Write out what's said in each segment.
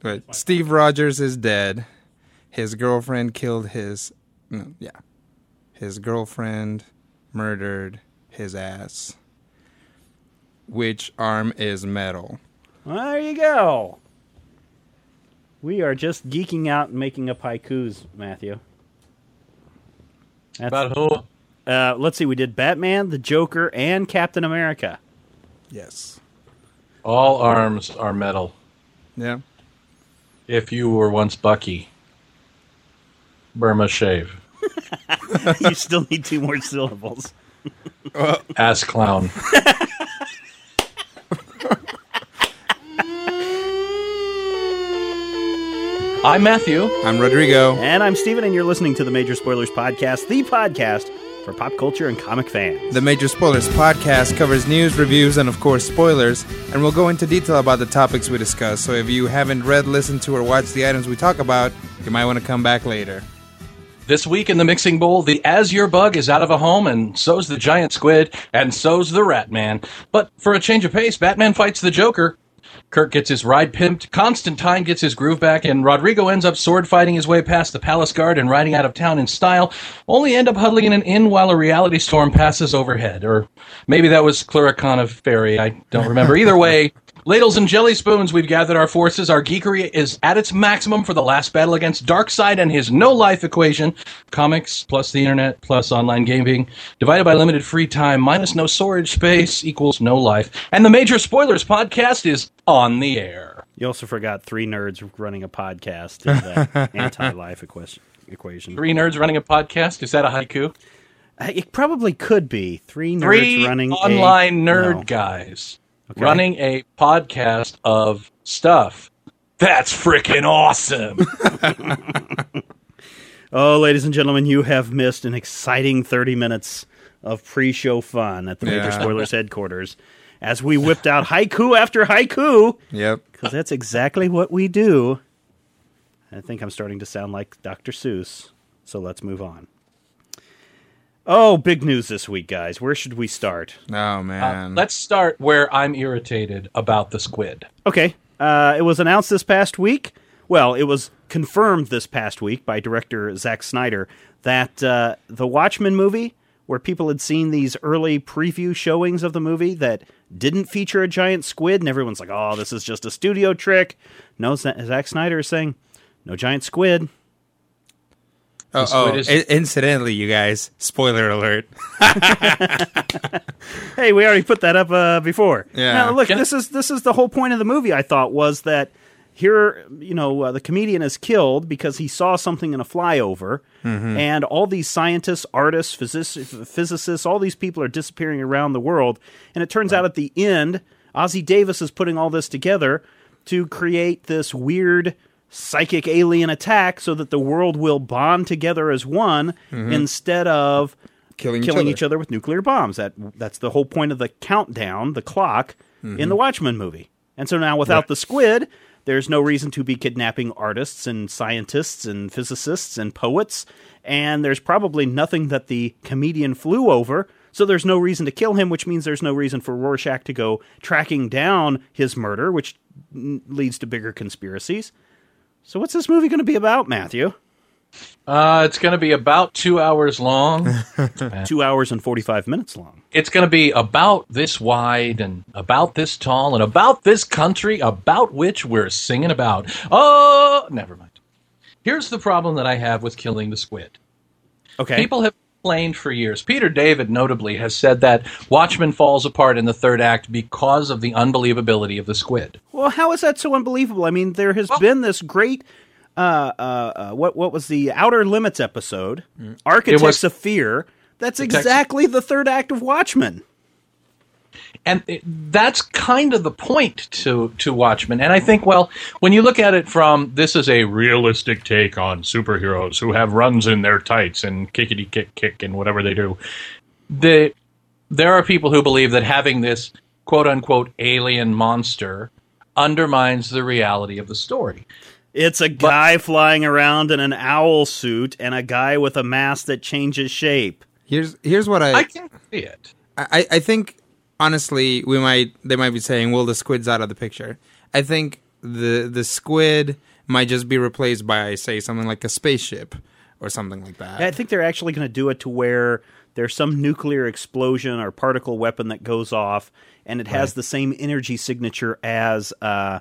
But Steve Rogers is dead. His girlfriend killed his. No, yeah. His girlfriend murdered his ass. Which arm is metal? Well, there you go. We are just geeking out and making up haikus, Matthew. That's, About who? uh, let's see, we did Batman, the Joker, and Captain America. Yes. All arms are metal. Yeah. If you were once Bucky, Burma shave. you still need two more syllables. Uh, Ass clown. I'm Matthew. I'm Rodrigo. And I'm Steven, and you're listening to the Major Spoilers Podcast, the podcast for pop culture and comic fans. The Major Spoilers podcast covers news, reviews, and of course spoilers, and we'll go into detail about the topics we discuss. So if you haven't read, listened to, or watched the items we talk about, you might want to come back later. This week in the mixing bowl, the Azure bug is out of a home, and so's the giant squid, and so's the rat man. But for a change of pace, Batman fights the Joker. Kirk gets his ride pimped, Constantine gets his groove back, and Rodrigo ends up sword fighting his way past the palace guard and riding out of town in style, only end up huddling in an inn while a reality storm passes overhead. Or maybe that was Cluricana Fairy, I don't remember. Either way, ladles and jelly spoons, we've gathered our forces. Our geekery is at its maximum for the last battle against Darkseid and his no life equation. Comics plus the internet plus online gaming divided by limited free time minus no storage space equals no life. And the Major Spoilers podcast is on the air. You also forgot three nerds running a podcast in that anti-life equation. equation. Three nerds running a podcast. Is that a haiku? Uh, It probably could be three nerds Three running a- online nerd No. guys Okay. running a podcast of stuff. That's freaking awesome. Oh, ladies and gentlemen, you have missed an exciting 30 minutes of pre-show fun at the Major Spoilers headquarters as we whipped out haiku after haiku Yep. because that's exactly what we do. I think I'm starting to sound like Dr. Seuss, so let's move on. Oh, big news this week, guys. Where should we start? Oh Uh, man. let's start where I'm irritated about the squid. Okay. Uh, it was announced this past week. Well, it was confirmed this past week by director Zack Snyder that uh, the Watchmen movie, where people had seen these early preview showings of the movie that didn't feature a giant squid, and everyone's like, oh, this is just a studio trick. No, Z- Zack Snyder is saying, no giant squid. Oh, oh, i- incidentally, you guys, spoiler alert. Hey, we already put that up uh, before. Yeah. Now, look, Can I- this is this is the whole point of the movie. I thought was that here, you know, uh, the comedian is killed because he saw something in a flyover, and all these scientists, artists, physici- physicists, all these people are disappearing around the world. And it turns out at the end, Ozymandias is putting all this together to create this weird psychic alien attack so that the world will bond together as one mm-hmm. instead of Killing, killing each each other with nuclear bombs. That that's the whole point of the countdown, the clock in the mm-hmm. Watchmen movie. And so now without the squid, there's no reason to be kidnapping artists and scientists and physicists and poets, and there's probably nothing that the comedian flew over. So there's no reason to kill him, which means there's no reason for Rorschach to go tracking down his murder, which leads to bigger conspiracies. So what's this movie going to be about, Matthew? Uh, it's going to be about two hours long. Two hours and 45 minutes long. it's going to be about this wide and about this tall and about this country about which we're singing about. Oh, never mind. Here's the problem that I have with killing the squid. Okay. People have complained for years. Peter David, notably, has said that Watchmen falls apart in the third act because of the unbelievability of the squid. Well, how is that so unbelievable? I mean, there has been this great. Uh, uh, uh, what what was the Outer Limits episode? Architects was- of Fear. That's exactly the third act of Watchmen. And that's kind of the point to to Watchmen. And I think, well, when you look at it from this is a realistic take on superheroes who have runs in their tights and kickity kick kick and whatever they do. The there are people who believe that having this quote unquote alien monster undermines the reality of the story. It's a guy flying around in an owl suit and a guy with a mask that changes shape. Here's here's what I I can see it. I, I think honestly we might they might be saying well the squid's out of the picture. I think the the squid might just be replaced by say something like a spaceship or something like that. I think they're actually going to do it to where there's some nuclear explosion or particle weapon that goes off, and it has Right. the same energy signature as uh,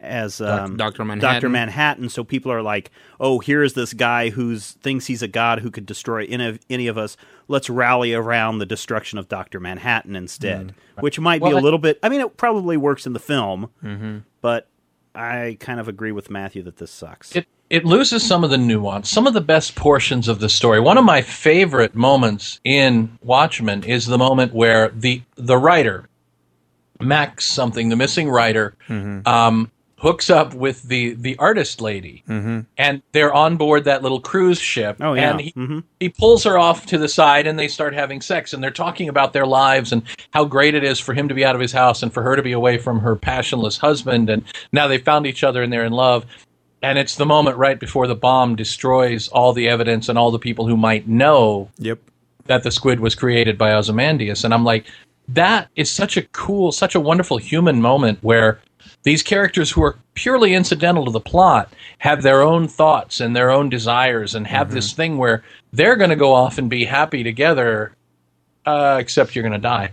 as um, Dr. Dr. Manhattan. Manhattan. So people are like, "Oh, here's this guy who thinks he's a god who could destroy any of, any of us. Let's rally around the destruction of Dr. Manhattan instead." Mm. Which might Well, be a I- little bit. I mean, it probably works in the film, Mm-hmm. but I kind of agree with Matthew that this sucks. it it loses some of the nuance, some of the best portions of the story. One of my favorite moments in Watchmen is the moment where the the writer, Max something, the missing writer, um, hooks up with the the artist lady, and they're on board that little cruise ship. Oh, yeah. and he, Mhm. he pulls her off to the side, and they start having sex, and they're talking about their lives and how great it is for him to be out of his house and for her to be away from her passionless husband, and now they found each other and they're in love. And it's the moment right before the bomb destroys all the evidence and all the people who might know Yep. that the squid was created by Ozymandias. And I'm like, that is such a cool, such a wonderful human moment where these characters who are purely incidental to the plot have their own thoughts and their own desires and have this thing where they're going to go off and be happy together, uh, except you're going to die.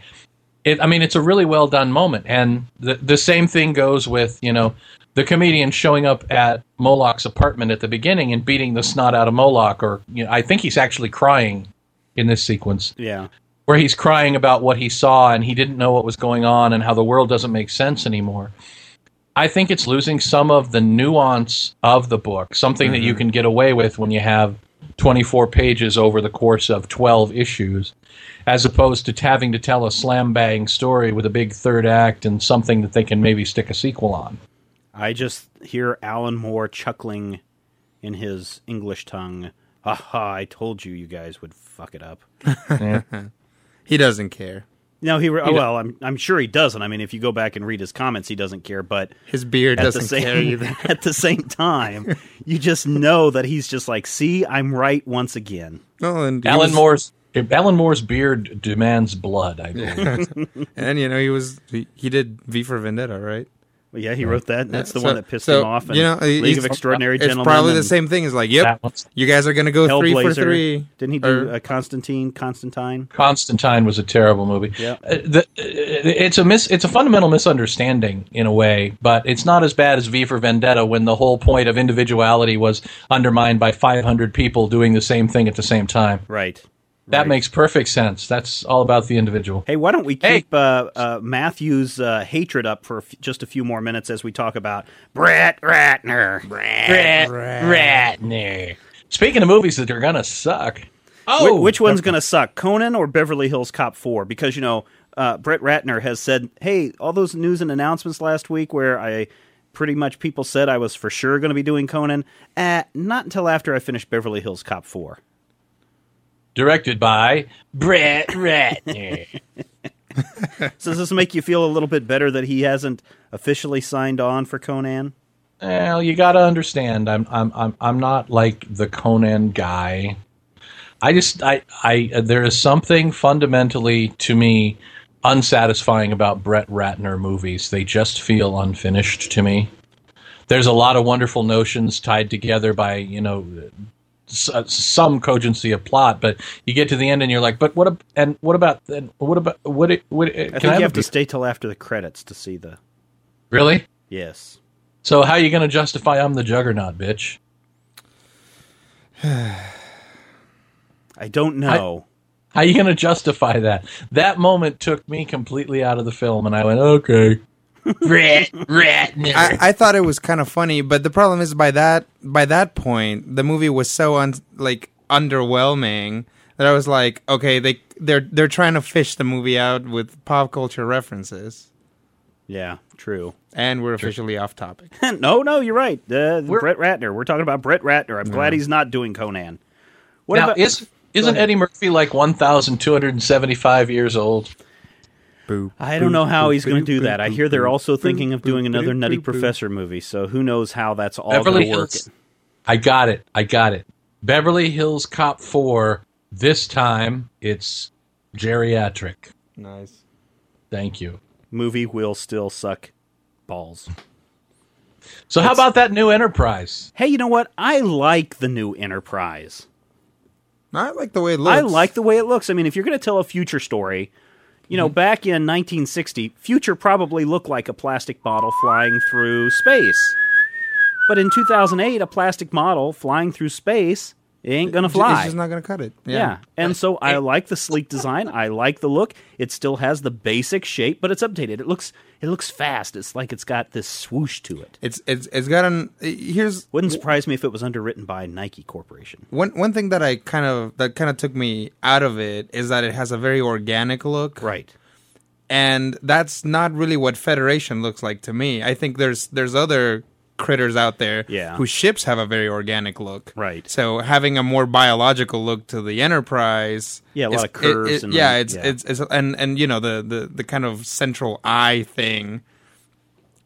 It, I mean, it's a really well done moment. And the, the same thing goes with, you know, the comedian showing up at Moloch's apartment at the beginning and beating the snot out of Moloch, or you know, I think he's actually crying in this sequence yeah. where he's crying about what he saw and he didn't know what was going on and how the world doesn't make sense anymore. I think it's losing some of the nuance of the book, something that you mm-hmm. can get away with when you have 24 pages over the course of 12 issues, as opposed to having to tell a slam bang story with a big third act and something that they can maybe stick a sequel on. I just hear Alan Moore chuckling in his English tongue. Aha, I told you you guys would fuck it up. He doesn't care. No, he, re- He oh, well, I'm I'm sure he doesn't. I mean, if you go back and read his comments, he doesn't care, but His beard at the doesn't same care either. at the same time, you just know that he's just like, "See, I'm right once again." No, and Alan was- Moore's Alan Moore's beard demands blood, I believe. and you know he was he, he did V for Vendetta, right? Well, yeah, he wrote that. That's the So- one that pissed so, him off. And you know, League he's- of Extraordinary It's Gentlemen. probably the same thing. Is like, yep, you guys are gonna go three for three. Didn't he do Or- uh, Constantine? Constantine? Constantine was a terrible movie. Yeah. Uh, the, uh, it's a mis- it's a fundamental misunderstanding in a way, but it's not as bad as V for Vendetta when the whole point of individuality was undermined by 500 people doing the same thing at the same time. Right. That Right. makes perfect sense. That's all about the individual. Hey, why don't we Hey. keep uh, uh, Matthew's uh, hatred up for a f- just a few more minutes as we talk about Brett Ratner? Brett Ratner. Speaking of movies that are gonna suck. Wh- Oh, which one's going to suck, Conan or Beverly Hills Cop 4? Because, you know, uh, Brett Ratner has said, hey, all those news and announcements last week where I pretty much people said I was for sure going to be doing Conan, uh, not until after I finished Beverly Hills Cop 4. Directed by Brett Ratner? So does this make you feel a little bit better that he hasn't officially signed on for Conan? Well, you got to understand, I'm I'm I'm I'm not like the Conan guy. I just I I there is something fundamentally to me unsatisfying about Brett Ratner movies. They just feel unfinished to me. There's a lot of wonderful notions tied together by you know Uh, some cogency of plot, but you get to the end and you're like, but what? ab- And what about? And what about? What? it- what I can think I you have have to stay till after the credits to see the. really? Yes. So how are you going to justify I'm the Juggernaut, bitch? I don't know. How are you going to justify that? That moment took me completely out of the film, and I went, okay. Rat, rat, I, I thought it was kind of funny, but the problem is by that by that point the movie was so un, like underwhelming that I was like, okay, they they're they're trying to fish the movie out with pop culture references, yeah, true. and we're officially off topic. no, no, you're right. Uh, We're- Brett Ratner. We're talking about Brett Ratner. I'm glad he's not doing Conan. What now, about is, isn't. Eddie Murphy like 1,275 years old? Boo. I don't know how he's going to do that. I hear they're also boo, thinking of boo, doing another boo, Nutty boo, boo. Professor movie. So who knows how that's all going to work. Hills. I got it. I got it. Beverly Hills Cop 4. This time, it's geriatric. Nice. Thank you. Movie will still suck balls. So how about that new Enterprise? Hey, you know what? I like the new Enterprise. I like the way it looks. I like the way it looks. I mean, if you're going to tell a future story, you know, mm-hmm. back in 1960, future probably looked like a plastic bottle flying through space. But in 2008, a plastic model flying through space it ain't gonna fly. It's just not gonna cut it. yeah. Yeah. and so I like the sleek design. I like the look. It still has the basic shape, but it's updated. It looks it looks fast. It's like it's got this swoosh to it. It's it's it's got an. Here's Wouldn't surprise me if it was underwritten by Nike Corporation. one one thing that I kind of that kind of took me out of it is that it has a very organic look. Right. and that's not really what Federation looks like to me. I think there's there's other critters out there Yeah. whose ships have a very organic look. Right. So having a more biological look to the Enterprise, Yeah, a lot is- of curves it- it- and yeah, then- it's, yeah. it's it's and and you know the the the kind of central eye thing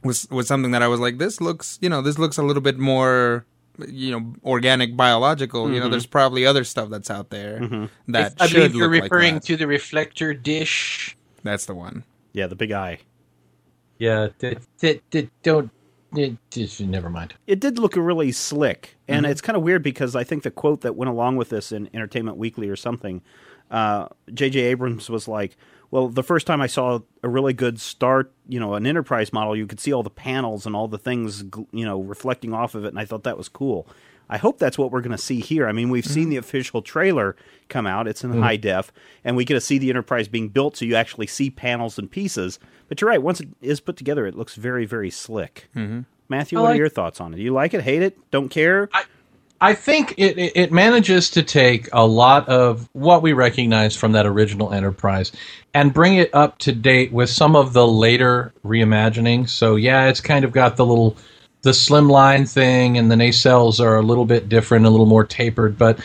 was was something that I was like, this looks you know this looks a little bit more you know organic biological you know Mm-hmm. there's probably other stuff that's out there that I should believe you're look like referring that. to the reflector dish. that's the one Yeah, the big eye. Yeah, that, that, that don't. It, it- never mind. it did look really slick, and it's kind of weird because I think the quote that went along with this in Entertainment Weekly or something, uh, J.J. Abrams was like, "Well, the first time I saw a really good Star, you know, an Enterprise model, you could see all the panels and all the things, you know, reflecting off of it, and I thought that was cool." I hope that's what we're going to see here. I mean, we've seen the official trailer come out; it's in high def, and we get to see the Enterprise being built, so you actually see panels and pieces. But you're right; once it is put together, it looks very, very slick. Mm-hmm. Matthew, I what like- are your thoughts on it? Do you like it? Hate it? Don't care? I think it, it, it manages to take a lot of what we recognize from that original Enterprise and bring it up to date with some of the later reimagining. So yeah, it's kind of got the little the slimline thing, and the nacelles are a little bit different, a little more tapered, but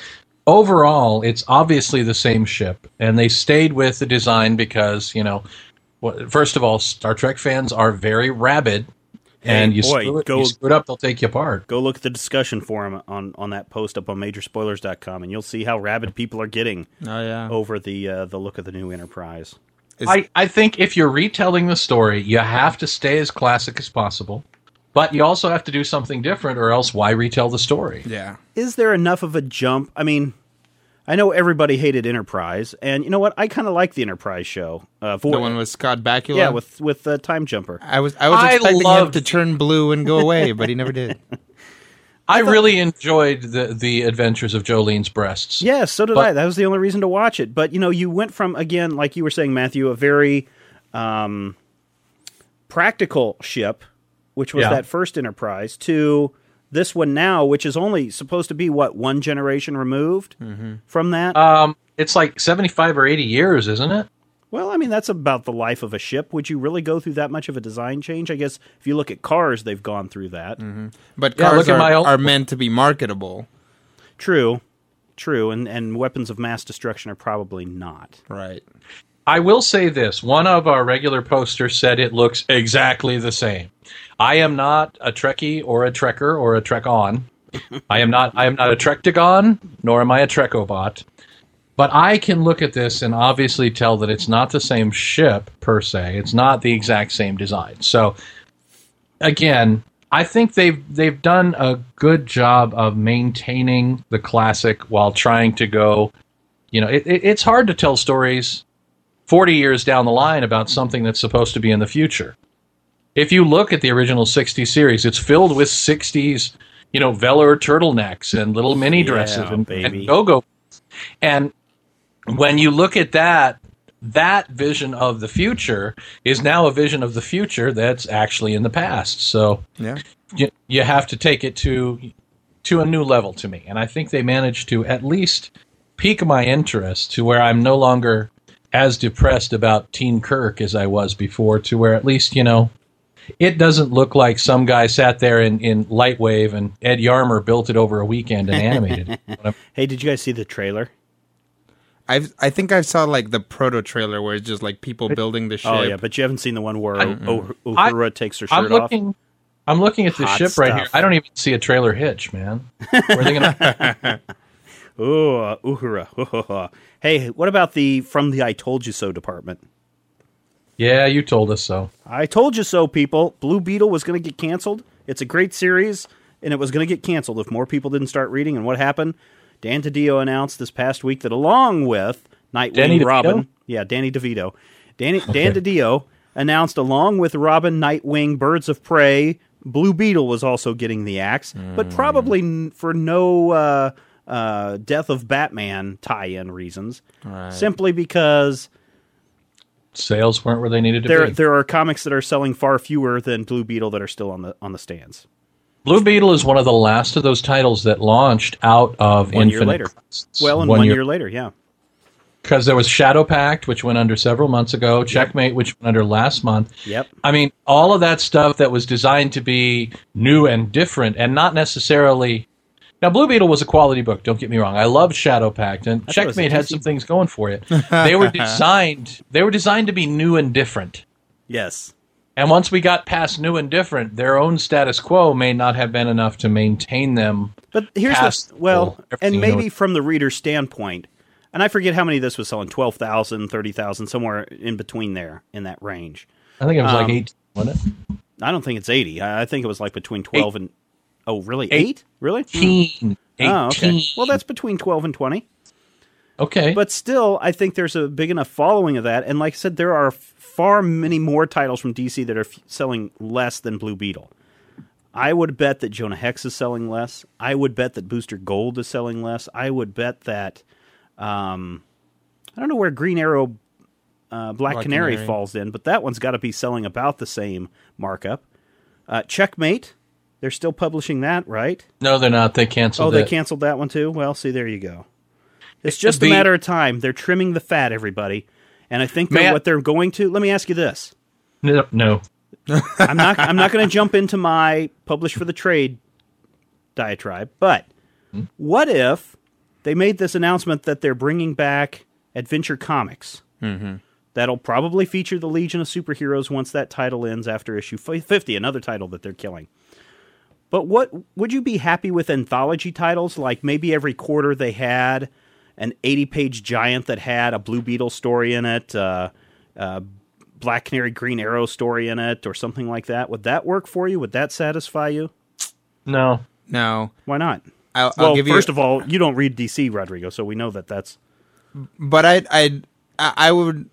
overall, it's obviously the same ship, and they stayed with the design because you know, well, first of all, Star Trek fans are very rabid. and you, boy, screw it, go- you screw it up, they'll take you apart. Go look at the discussion forum on, on that post up on majorspoilers.com, and you'll see how rabid people are getting oh yeah over the uh, the look of the new Enterprise. Is- I, I think if you're retelling the story, you have to stay as classic as possible, but you also have to do something different, or else why retell the story? yeah Is there enough of a jump? I mean, I know everybody hated Enterprise, and you know what? I kind of like the Enterprise show. Uh, for, the one with Scott Bakula. yeah, with with uh, Time Jumper. I was I was I expecting him loved- to turn blue and go away, but he never did. I really enjoyed the the adventures of Jolene's breasts. Yes, so did But- I. That was the only reason to watch it. But you know, you went from again, like you were saying, Matthew, a very um, practical ship, which was Yeah. that first Enterprise, to this one now, which is only supposed to be what one generation removed from that. Um, it's like seventy five or eighty years, isn't it? well, I mean, that's about the life of a ship. Would you really go through that much of a design change? I guess if you look at cars, they've gone through that. But Yeah, cars look at are, my old- are meant to be marketable, True, true, and and weapons of mass destruction are probably not. right? I will say this: one of our regular posters said it looks exactly the same. I am not a Trekkie or a Trekker or a Trek on. I am not. I am not a Trektagon, nor am I a Trekobot. But I can look at this and obviously tell that it's not the same ship per se. It's not the exact same design. So, again, I think they've they've done a good job of maintaining the classic while trying to go. You know, it, it, it's hard to tell stories 40 years down the line about something that's supposed to be in the future. If you look at the original 60s series, it's filled with 60s, you know, velour turtlenecks and little mini dresses Yeah, and, and go-go. And when you look at that, that vision of the future is now a vision of the future that's actually in the past. So Yeah. you, you have to take it to to a new level to me and i think they managed to at least pique my interest to where i'm no longer as depressed about teen kirk as i was before to where at least you know it doesn't look like some guy sat there in, in lightwave and ed yarmer built it over a weekend and animated it. Hey, did you guys see the trailer? I I think I saw like the proto trailer where it's just like people building the ship. Oh yeah, but you haven't seen the one where oh, oh, I- Uhura takes her i'm shirt off. looking i'm looking at the Hot ship right here i don't even see a trailer hitch man Where are they gonna Oh, uh, Uhura. hey, what about the from the I told you so department? yeah you told us so I told you so, people. Blue Beetle was going to get canceled. It's a great series, and it was going to get canceled if more people didn't start reading. And what happened? Dan DiDio announced this past week that along with Nightwing Danny DeVito? Robin, yeah, Danny DeVito, Danny, Dan DiDio announced along with Robin, Nightwing, Birds of Prey, Blue Beetle was also getting the axe, but probably for no uh, uh, Death of Batman tie-in reasons, Right. simply because Sales weren't where they needed to there be. there are comics that are selling far fewer than Blue Beetle that are still on the on the stands. Blue Beetle is one of the last of those titles that launched out of One year later. Crisis. Well, and one, year, later, yeah. because there was Shadow Pact, which went under several months ago, Checkmate, which went under last month. Yep. I mean, all of that stuff that was designed to be new and different, and not necessarily. Now, Blue Beetle was a quality book. Don't get me wrong. I loved Shadow Pact, and thought it was a Checkmate had some things going for it. They were designed. They were designed to be new and different. Yes. And once we got past new and different, their own status quo may not have been enough to maintain them. But here's the well, and you know. maybe from the reader's standpoint, and I forget how many this was selling 12,000, 30,000, somewhere in between there in that range. I think it was like Um, eight, wasn't it? I don't think it's 80. I I think it was like between 12 and Oh, really? Eight. 8? Really? Hmm. 18. Oh, okay. Well, that's between 12 and 20. okay. But still, I think there's a big enough following of that. And like I said, there are far many more titles from DC that are f- selling less than Blue Beetle. I would bet that Jonah Hex is selling less. I would bet that Booster Gold is selling less. I would bet that um, I don't know where Green Arrow uh, Black, Black Canary, Canary. falls in, but that one's got to be selling about the same markup. Uh, Checkmate, they're still publishing that, right? no, they're not. They canceled Oh, they it. canceled that one too. Well, see, there you go. It's just a matter of time. They're trimming the fat, everybody, and I think that I- what they're going to. Let me ask you this: No, no. I'm not. I'm not going to jump into my publish for the trade diatribe, but what if they made this announcement that they're bringing back Adventure Comics? Mm-hmm. That'll probably feature the Legion of Superheroes once that title ends after issue 50, another title that they're killing. But what would you be happy with anthology titles? Like maybe every quarter they had an 80 page giant that had a Blue Beetle story in it, uh, uh, Black Canary Green Arrow story in it, or something like that. Would that work for you? Would that satisfy you? No. No, Why not? I'll, I'll well, give you. first of all, you don't read DC, Rodrigo, so we know that that's. but I, I, I would,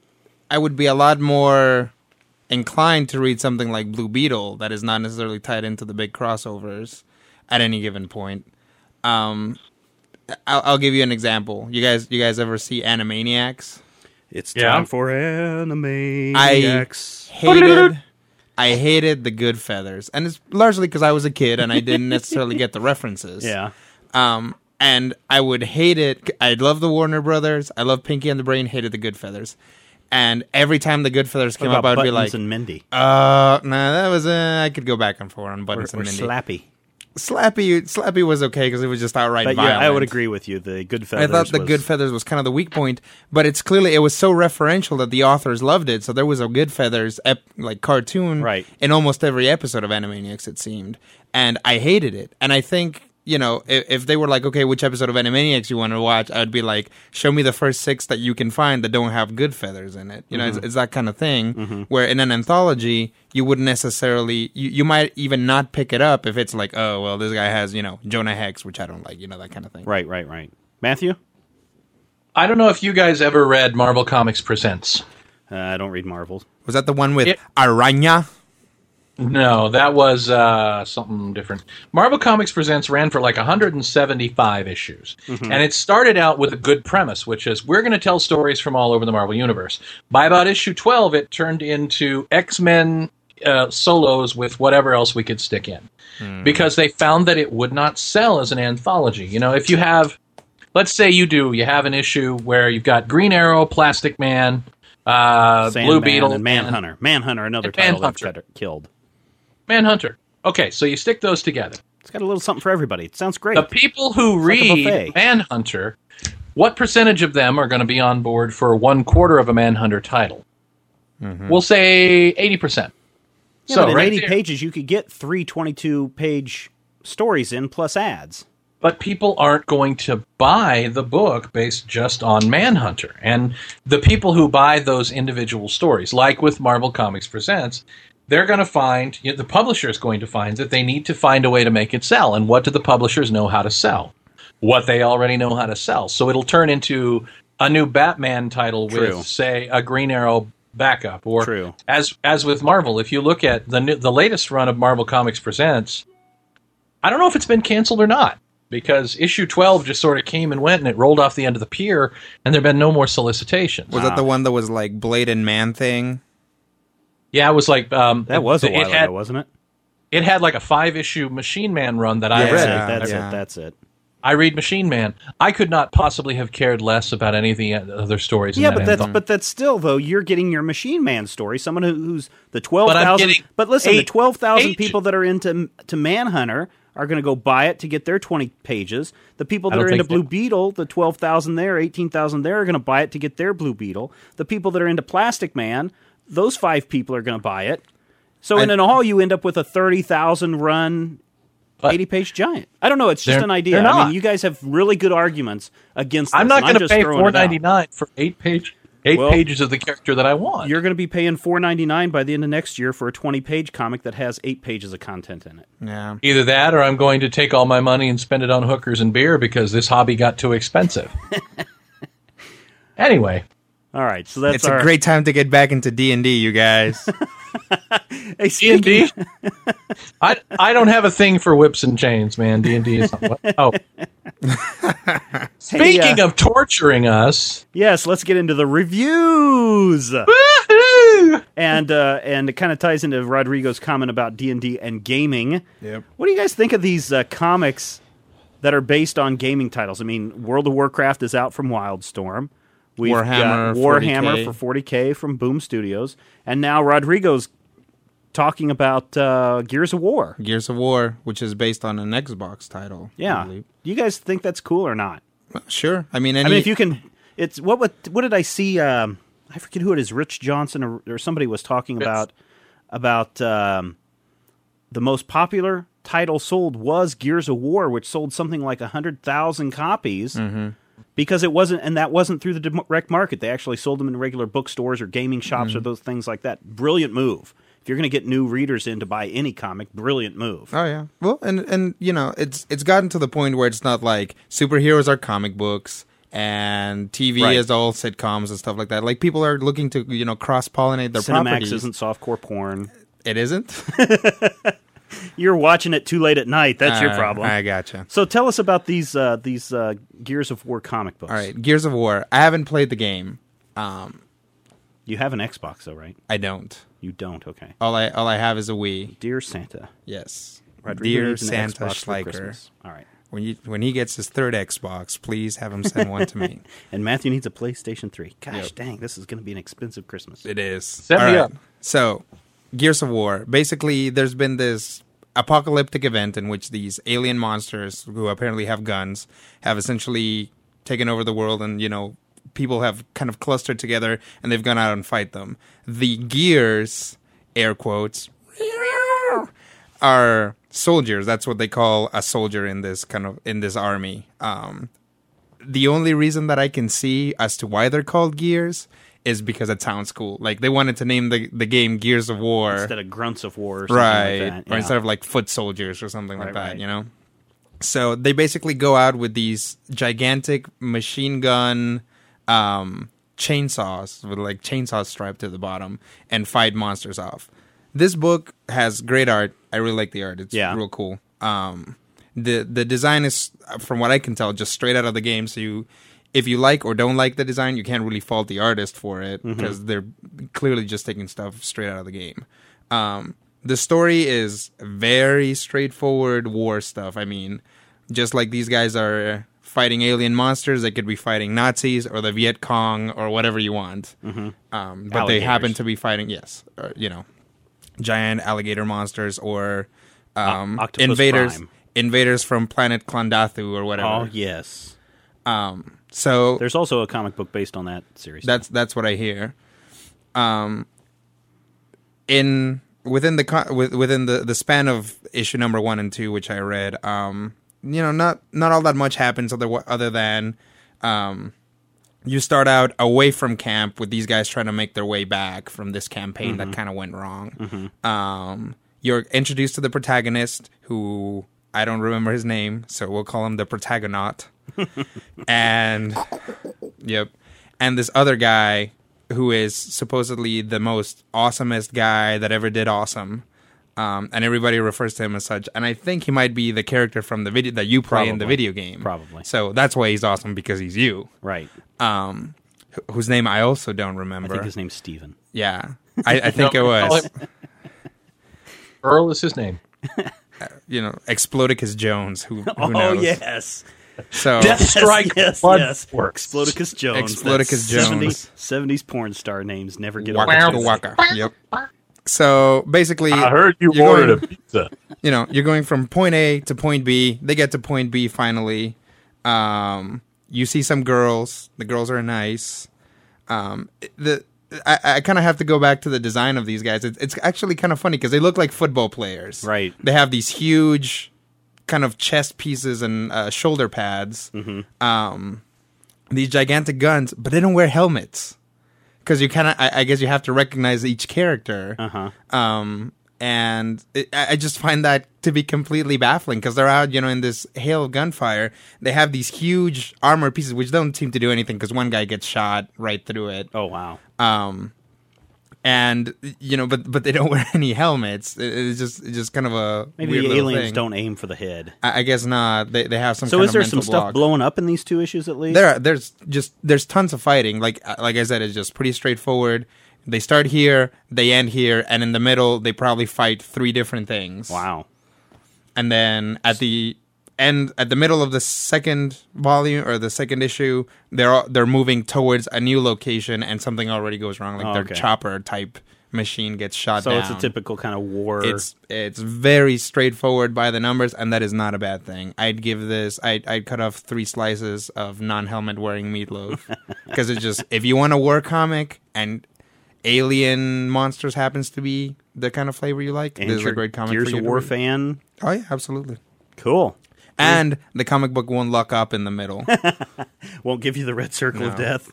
I would be a lot more inclined to read something like Blue Beetle that is not necessarily tied into the big crossovers at any given point. Um, I'll, I'll give you an example. You guys, you guys ever see Animaniacs? It's Yeah. time for Animaniacs. I hated I hated the good feathers. And it's largely because I was a kid and I didn't necessarily get the references. yeah. Um and I would hate it. I love the Warner Brothers. I love Pinky and the Brain, hated the good feathers. And every time the good feathers came up, I would be Buttons like, and Mindy? uh, nah, that was, uh, I could go back and forth on Buttons or and Mindy. Slappy. Slappy, Slappy was okay because it was just outright But violent. yeah, I would agree with you. The Good Feathers. I thought the was- Good Feathers was kind of the weak point, but it's clearly it was so referential that the authors loved it. So there was a Good Feathers ep- like cartoon Right. in almost every episode of Animaniacs, it seemed, and I hated it. And I think you know if, if they were like, okay, which episode of Animaniacs you want to watch, I'd be like, show me the first six that you can find that don't have Good Feathers in it. You know, it's, it's that kind of thing. Where in an anthology, you wouldn't necessarily you, you might even not pick it up if it's like, oh well, this guy has you know Jonah Hex, which I don't like, you know that kind of thing. Right, right, right. Matthew? I don't know if you guys ever read Marvel Comics Presents. Uh, I don't read Marvels. Was that the one with It- Araña? No, that was uh, something different. Marvel Comics Presents ran for like 175 issues. And it started out with a good premise, which is we're going to tell stories from all over the Marvel Universe. By about issue 12, it turned into X Men uh, solos with whatever else we could stick in. Because they found that it would not sell as an anthology. You know, if you have, let's say you do, you have an issue where you've got Green Arrow, Plastic Man, uh, Blue Sandman Beetle, and Manhunter. Manhunter, another title Manhunter. that killed. Manhunter. Okay, so you stick those together. It's got a little something for everybody. It sounds great. The people who like a buffet. read Manhunter, what percentage of them are going to be on board for one quarter of a Manhunter title? Mm-hmm. We'll say 80%. yeah, so but in right 80 there- pages, you could get three 22 page stories in plus ads. but people aren't going to buy the book based just on Manhunter. And the people who buy those individual stories, like with Marvel Comics Presents, they're going to find you know, the publisher is going to find that they need to find a way to make it sell. And what do the publishers know how to sell? What they already know how to sell. So it'll turn into a new Batman title True. with, say, a Green Arrow backup, or True. as as with Marvel. If you look at the new, the latest run of Marvel Comics Presents, I don't know if it's been canceled or not because issue twelve just sort of came and went and it rolled off the end of the pier, and there've been no more solicitations. Was that ah. the one that was like Blade and Man thing? Yeah, it was like um, That was a it while had, ago, wasn't it? It had like a five issue Machine Man run that I Yeah. read. That's yeah. it. That's it. I read Machine Man. I could not possibly have cared less about any of the other stories. in Yeah, that but that's anthology. but that's still though you're getting your Machine Man story. Someone who, who's the twelve thousand. But I'm thousand. getting But listen, the twelve thousand people that are into to Manhunter are going to go buy it to get their twenty pages. The people that are into Blue that- Beetle, the twelve thousand there, eighteen thousand there, are going to buy it to get their Blue Beetle. The people that are into Plastic Man, those five people are going to buy it. So in an all, you end up with a thirty thousand run. 80 page giant. I don't know. It's just an idea. I mean, you guys have really good arguments against this. I'm not and going to pay throwing it four out. ninety nine for eight page eight Well, pages of the character that I want. You're going to be paying four ninety nine by the end of next year for a twenty page comic that has eight pages of content in it. Yeah. Either that, or I'm going to take all my money and spend it on hookers and beer because this hobby got too expensive. anyway, All right, so that's It's our a great time to get back into D and D, you guys. Hey, D and D. I I don't have a thing for whips and chains, man. D and D is not what. Oh, speaking uh, of torturing us, Yes, let's get into the reviews. woohoo! and uh, and it kind of ties into Rodrigo's comment about D and D and gaming. Yep. What do you guys think of these uh, comics that are based on gaming titles? I mean, World of Warcraft is out from Wildstorm. We've Warhammer got Warhammer 40K. for 40k from Boom Studios, and now Rodrigo's talking about uh, Gears of War. Gears of War, which is based on an Xbox title. Yeah, do you guys think that's cool or not? Sure. I mean, any, I mean, if you can, it's what what what did I see? Um, I forget who it is. Rich Johnston or, or somebody was talking about about um, the most popular title sold was Gears of War, which sold something like hundred thousand copies. Mm-hmm. Because it wasn't, and that wasn't through the direct market. They actually sold them in regular bookstores or gaming shops or Mm-hmm. those things like that. Brilliant move. If you're going to get new readers in to buy any comic, brilliant move. Oh yeah. Well, and and you know, it's it's gotten to the point where it's not like superheroes are comic books and TV Right. is all sitcoms and stuff like that. Like people are looking to you know cross pollinate their Cinemax properties. isn't softcore porn. It isn't. You're watching it too late at night. That's your Uh, problem. I gotcha. So tell us about these uh, these uh, Gears of War comic books. All right, Gears of War. I haven't played the game. Um, You have an Xbox though, right? I don't. You don't. Okay. All I all I have is a Wii. Dear Santa, Yes. Rodrigo Dear Santa Xbox Schleicher. All right. When you when he gets his third Xbox, please have him send one to me. And Matthew needs a PlayStation 3. Gosh Yep. dang, this is going to be an expensive Christmas. It is. Set me up. So, Gears of War. Basically, there's been this apocalyptic event in which these alien monsters, who apparently have guns, have essentially taken over the world, and you know, people have kind of clustered together, and they've gone out and fight them. The Gears, air quotes, are soldiers. That's what they call a soldier in this kind of in this army. Um, the only reason that I can see as to why they're called Gears is because it sounds cool. Like they wanted to name the the game Gears of War, Instead of Grunts of War or something right? like that. Or instead of like Foot Soldiers or something Right, like that, right. you know. So they basically go out with these gigantic machine gun um, chainsaws with like chainsaws strapped to the bottom and fight monsters off. This book has great art. I really like the art. It's Yeah. real cool. Um, the the design is, from what I can tell, just straight out of the game. So you, if you like or don't like the design, you can't really fault the artist for it Mm-hmm. because they're clearly just taking stuff straight out of the game. Um, the story is very straightforward war stuff. I mean, just like these guys are fighting alien monsters, they could be fighting Nazis or the Viet Cong or whatever you want. Mm-hmm. Um, but they happen to be fighting, yes, or, you know, giant alligator monsters or um, O- invaders, Prime. invaders from planet Klendathu or whatever. Oh, yes. Um, so There's also a comic book based on that series. that's that's what I hear. Um, in within the within the the span of issue number one and two, which I read, um, you know, not not all that much happens other other than, um, you start out away from camp with these guys trying to make their way back from this campaign that kind of went wrong. Um, you're introduced to the protagonist, who I don't remember his name, so we'll call him the protagonist. and yep, and this other guy who is supposedly the most awesomest guy that ever did awesome. Um, and everybody refers to him as such. And I think he might be the character from the video that you play in the video game. Probably. So that's why he's awesome because he's you. Right. Um, wh- whose name I also don't remember. I remember. think his name's Steven. yeah, I, I think it was. Earl is his name. You know, Explodicus Jones. Who, who Oh knows? yes, So Death Strike yes, Blood yes. Works. Explodicus Jones. Explodicus Jones. 70, 70s porn star names never get Waka old. Waka. Yep. So basically, I heard you ordered going- a pizza. you know, you're going from point A to point B. They get to point B finally. Um, you see some girls. The girls are nice. Um, the I, I kind of have to go back to the design of these guys. It's, it's actually kind of funny because they look like football players. Right. They have these huge kind of chest pieces and uh, shoulder pads. Um, these gigantic guns, but they don't wear helmets because you kind of. I, I guess you have to recognize each character. Uh huh. Um, and it, I I just find that to be completely baffling because they're out, you know, in this hail of gunfire. They have these huge armor pieces which don't seem to do anything because one guy gets shot right through it. Oh wow. Um, and you know, but but they don't wear any helmets. It- it's just it's just kind of a Maybe the aliens thing. don't aim for the head. I, I guess not. They they have some. So is there some stuff block. blowing up in these two issues at least? There, are- there's just there's tons of fighting. Like uh, like I said, it's just pretty straightforward. They start here, they end here, and in the middle, they probably fight three different things. Wow. And then at the end, at the middle of the second volume or the second issue, they're they're moving towards a new location, and something already goes wrong. Like Oh, their okay. chopper type machine gets shot down. So down. it's a typical kind of war. It's it's very straightforward by the numbers, and that is not a bad thing. I'd give this. I'd I'd cut off three slices of non-helmet wearing meatloaf because it's just if you want a war comic and alien monsters happens to be the kind of flavor you like, and this is a great comic. Gears for you of War read. fan. Oh yeah, absolutely. Cool. And the comic book won't lock up in the middle. Won't give you the red circle of No. death.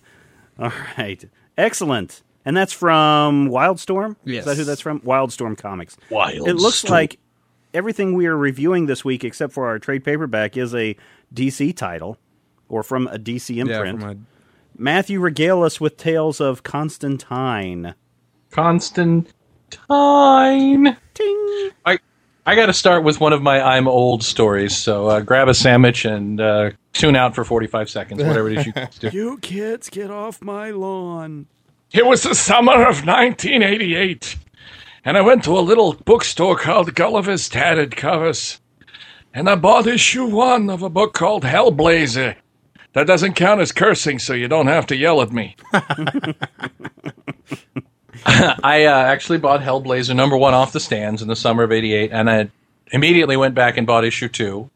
All right. Excellent. And that's from Wildstorm? Yes. Is that who that's from? Wildstorm Comics. Wild. It looks like everything we are reviewing this week, except for our trade paperback, is a DC title or from a DC yeah, imprint. from Matthew regale us with tales of Constantine. Constantine. Ting! I I got to start with one of my I'm old stories. So uh, grab a sandwich and uh, tune out for 45 seconds, whatever it is you guys do. You kids, get off my lawn. It was the summer of 1988, and I went to a little bookstore called Gulliver's Tattered Covers, and I bought issue one of a book called Hellblazer. That doesn't count as cursing, so you don't have to yell at me. I uh, actually bought Hellblazer number one off the stands in the summer of '88, and I immediately went back and bought issue two.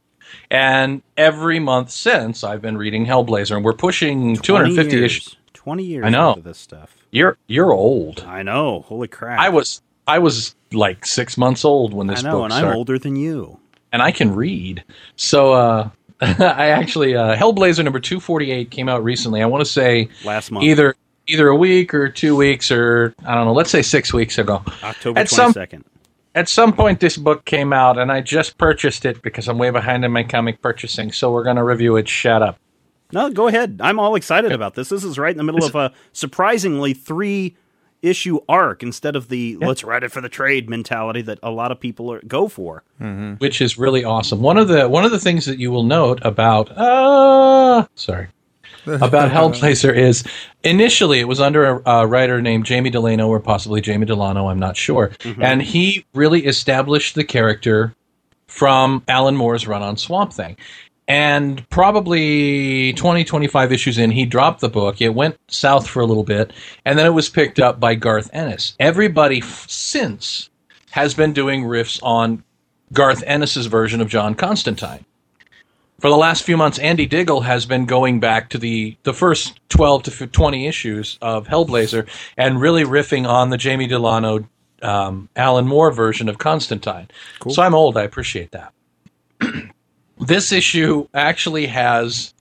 And every month since, I've been reading Hellblazer, and we're pushing 250 years. issues. 20 years I know. into this stuff. You're you're old. I know. Holy crap. I was I was like six months old when this. I know, book and started, I'm older than you. and I can read. So uh, I actually uh, Hellblazer number 248 came out recently. I want to say Last month. either either a week or two weeks or I don't know. Let's say six weeks ago. October At some 22nd. at some point this book came out and I just purchased it because I'm way behind in my comic purchasing. So we're going to review it. Shut up. No, go ahead. I'm all excited about this. This is right in the middle of a surprisingly three issue arc instead of the let's write it for the trade mentality that a lot of people are, go for. which is really awesome. One of the one of the things that you will note about uh sorry about Hellblazer is initially it was under a, a writer named Jamie Delano or possibly Jamie Delano, I'm not sure, mm-hmm. and he really established the character from Alan Moore's run on Swamp Thing. And probably 20, 25 issues in, he dropped the book. It went south for a little bit, and then it was picked up by Garth Ennis. Everybody f- since has been doing riffs on Garth Ennis's version of John Constantine. For the last few months, Andy Diggle has been going back to the, the first 12 to 20 issues of Hellblazer and really riffing on the Jamie Delano, um, Alan Moore version of Constantine. So I'm old. I appreciate that. this issue actually has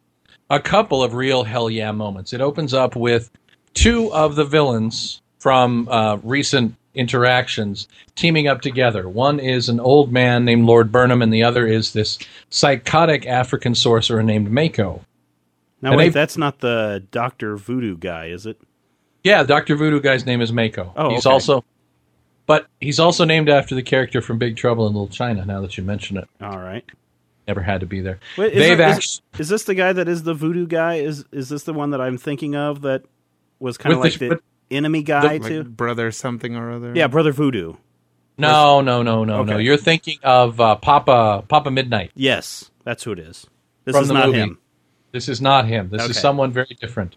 a couple of real hell yeah moments. It opens up with two of the villains from uh, recent interactions teaming up together. One is an old man named Lord Burnham, and the other is this psychotic African sorcerer named Mako. Now And wait, that's not the Doctor Voodoo guy, is it? Yeah, Doctor Voodoo guy's name is Mako. Oh, he's okay. also, but he's also named after the character from Big Trouble in Little China. Now that you mention it, All right. never had to be there. Wait, is, They've it- is- actually is this the guy that is the voodoo guy? Is is this the one that I'm thinking of that was kind of like the- the, enemy guy like too? brother something or other. Yeah, Brother Voodoo. no, no, no, no, no. Okay. You're thinking of uh, Papa Papa Midnite. Yes, that's who it is. This From is not movie. him. This is not him. This Okay. is someone very different.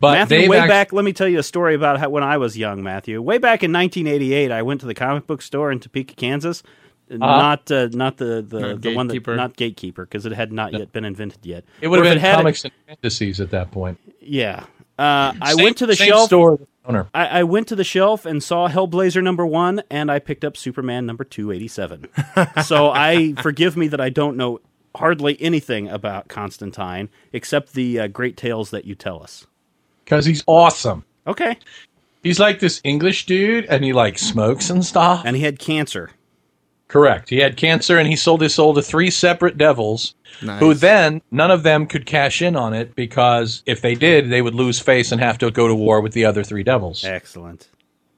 But Matthew, way act- back, let me tell you a story about how, when I was young, Matthew. Way back in 1988, I went to the comic book store in Topeka, Kansas. Not uh, not the the, Not the one that Gatekeeper. not gatekeeper because it had not yet been invented yet. It would have if been had- comics and fantasies at that point. Yeah, uh, I Same- went to the same shelf. Store owner. I, I went to the shelf and saw Hellblazer number one, and I picked up Superman number two eighty seven. so I forgive me that I don't know hardly anything about Constantine except the uh, great tales that you tell us. because he's awesome. Okay, He's like this English dude, and he like smokes and stuff. and he had cancer. Correct. He had cancer, and he sold his soul to three separate devils, Nice. who then none of them could cash in on it because if they did, they would lose face and have to go to war with the other three devils. Excellent.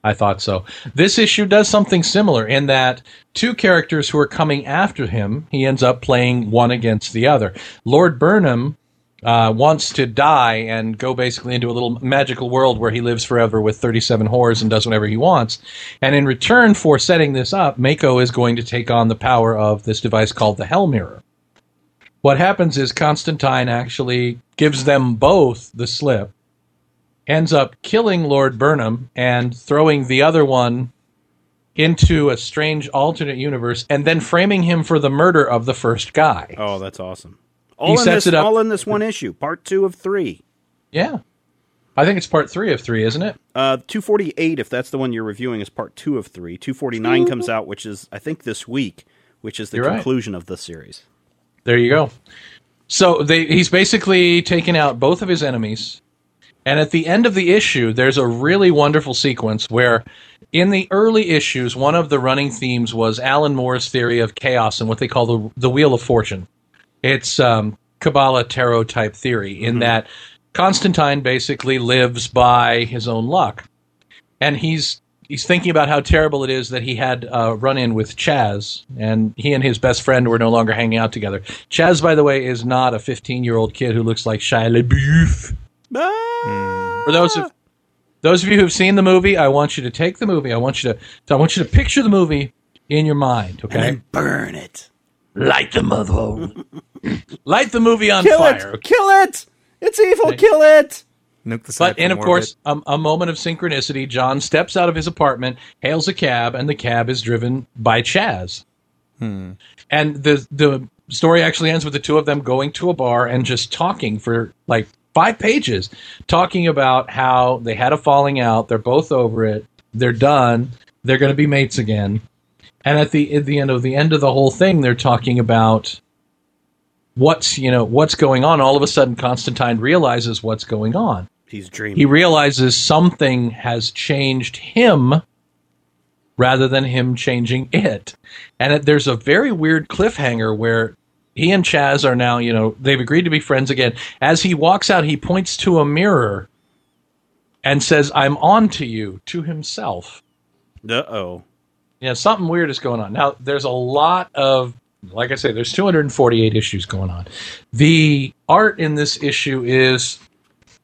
I thought so. This issue does something similar in that two characters who are coming after him, he ends up playing one against the other. Lord Burnham uh, wants to die and go basically into a little magical world where he lives forever with 37 whores and does whatever he wants. And in return for setting this up, Mako is going to take on the power of this device called the Hell Mirror. What happens is Constantine actually gives them both the slip ends up killing Lord Burnham and throwing the other one into a strange alternate universe and then framing him for the murder of the first guy. Oh, that's awesome. All in sets this, it up- all in this one issue, part two of three. Yeah. I think it's part three of three, isn't it? Uh, 248, if that's the one you're reviewing, is part two of three. 249 comes out, which is, I think, this week, which is the You're right. conclusion of the series. There you go. So they, he's basically taken out both of his enemies. And at the end of the issue, there's a really wonderful sequence where, in the early issues, one of the running themes was Alan Moore's theory of chaos and what they call the, the Wheel of Fortune. It's um, Kabbalah tarot type theory, in mm-hmm. that Constantine basically lives by his own luck. And he's he's thinking about how terrible it is that he had a run in with Chaz, and he and his best friend were no longer hanging out together. Chaz, by the way, is not a 15 year old kid who looks like Shia LaBeouf. Ah! For those of those of you who've seen the movie, I want you to take the movie. I want you to I want you to picture the movie in your mind. Okay, Burn it. light the mother, light the movie on Kill fire. it. Kill it. It's evil. Kill it. Nuke the But site and from of course, orbit. um, a moment of synchronicity. John steps out of his apartment, hails a cab, and the cab is driven by Chaz. And the the story actually ends with the two of them going to a bar and just talking for like five pages, talking about how they had a falling out. They're both over it. They're done. They're going to be mates again. And at the at the end of the end of the whole thing, they're talking about what's you know what's going on. All of a sudden, Constantine realizes what's going on He's dreaming. he realizes something has changed him rather than him changing it. And it, there's a very weird cliffhanger where he and Chaz are now, you know, they've agreed to be friends again. As he walks out, he points to a mirror and says, I'm on to you, to himself. Uh oh. Yeah, something weird is going on. Now, there's a lot of, like I say, there's 248 issues going on. The art in this issue is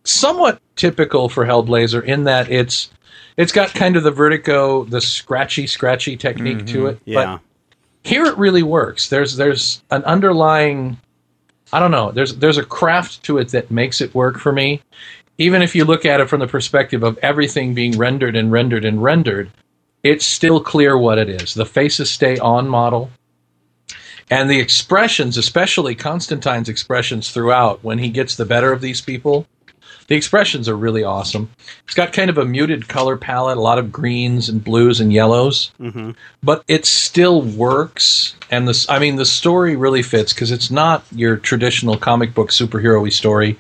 somewhat typical for Hellblazer in that it's it's got kind of the vertigo, the scratchy, scratchy technique to mm-hmm. it. Yeah. But here it really works. There's there's an underlying, I don't know. There's there's a craft to it that makes it work for me. Even if you look at it from the perspective of everything being rendered and rendered and rendered, it's still clear what it is. The faces stay on model. And the expressions, especially Constantine's expressions throughout, when he gets the better of these people, The expressions are really awesome. It's got kind of a muted color palette, a lot of greens and blues and yellows, mm-hmm. but it still works. And this, I mean, the story really fits because it's not your traditional comic book superhero story.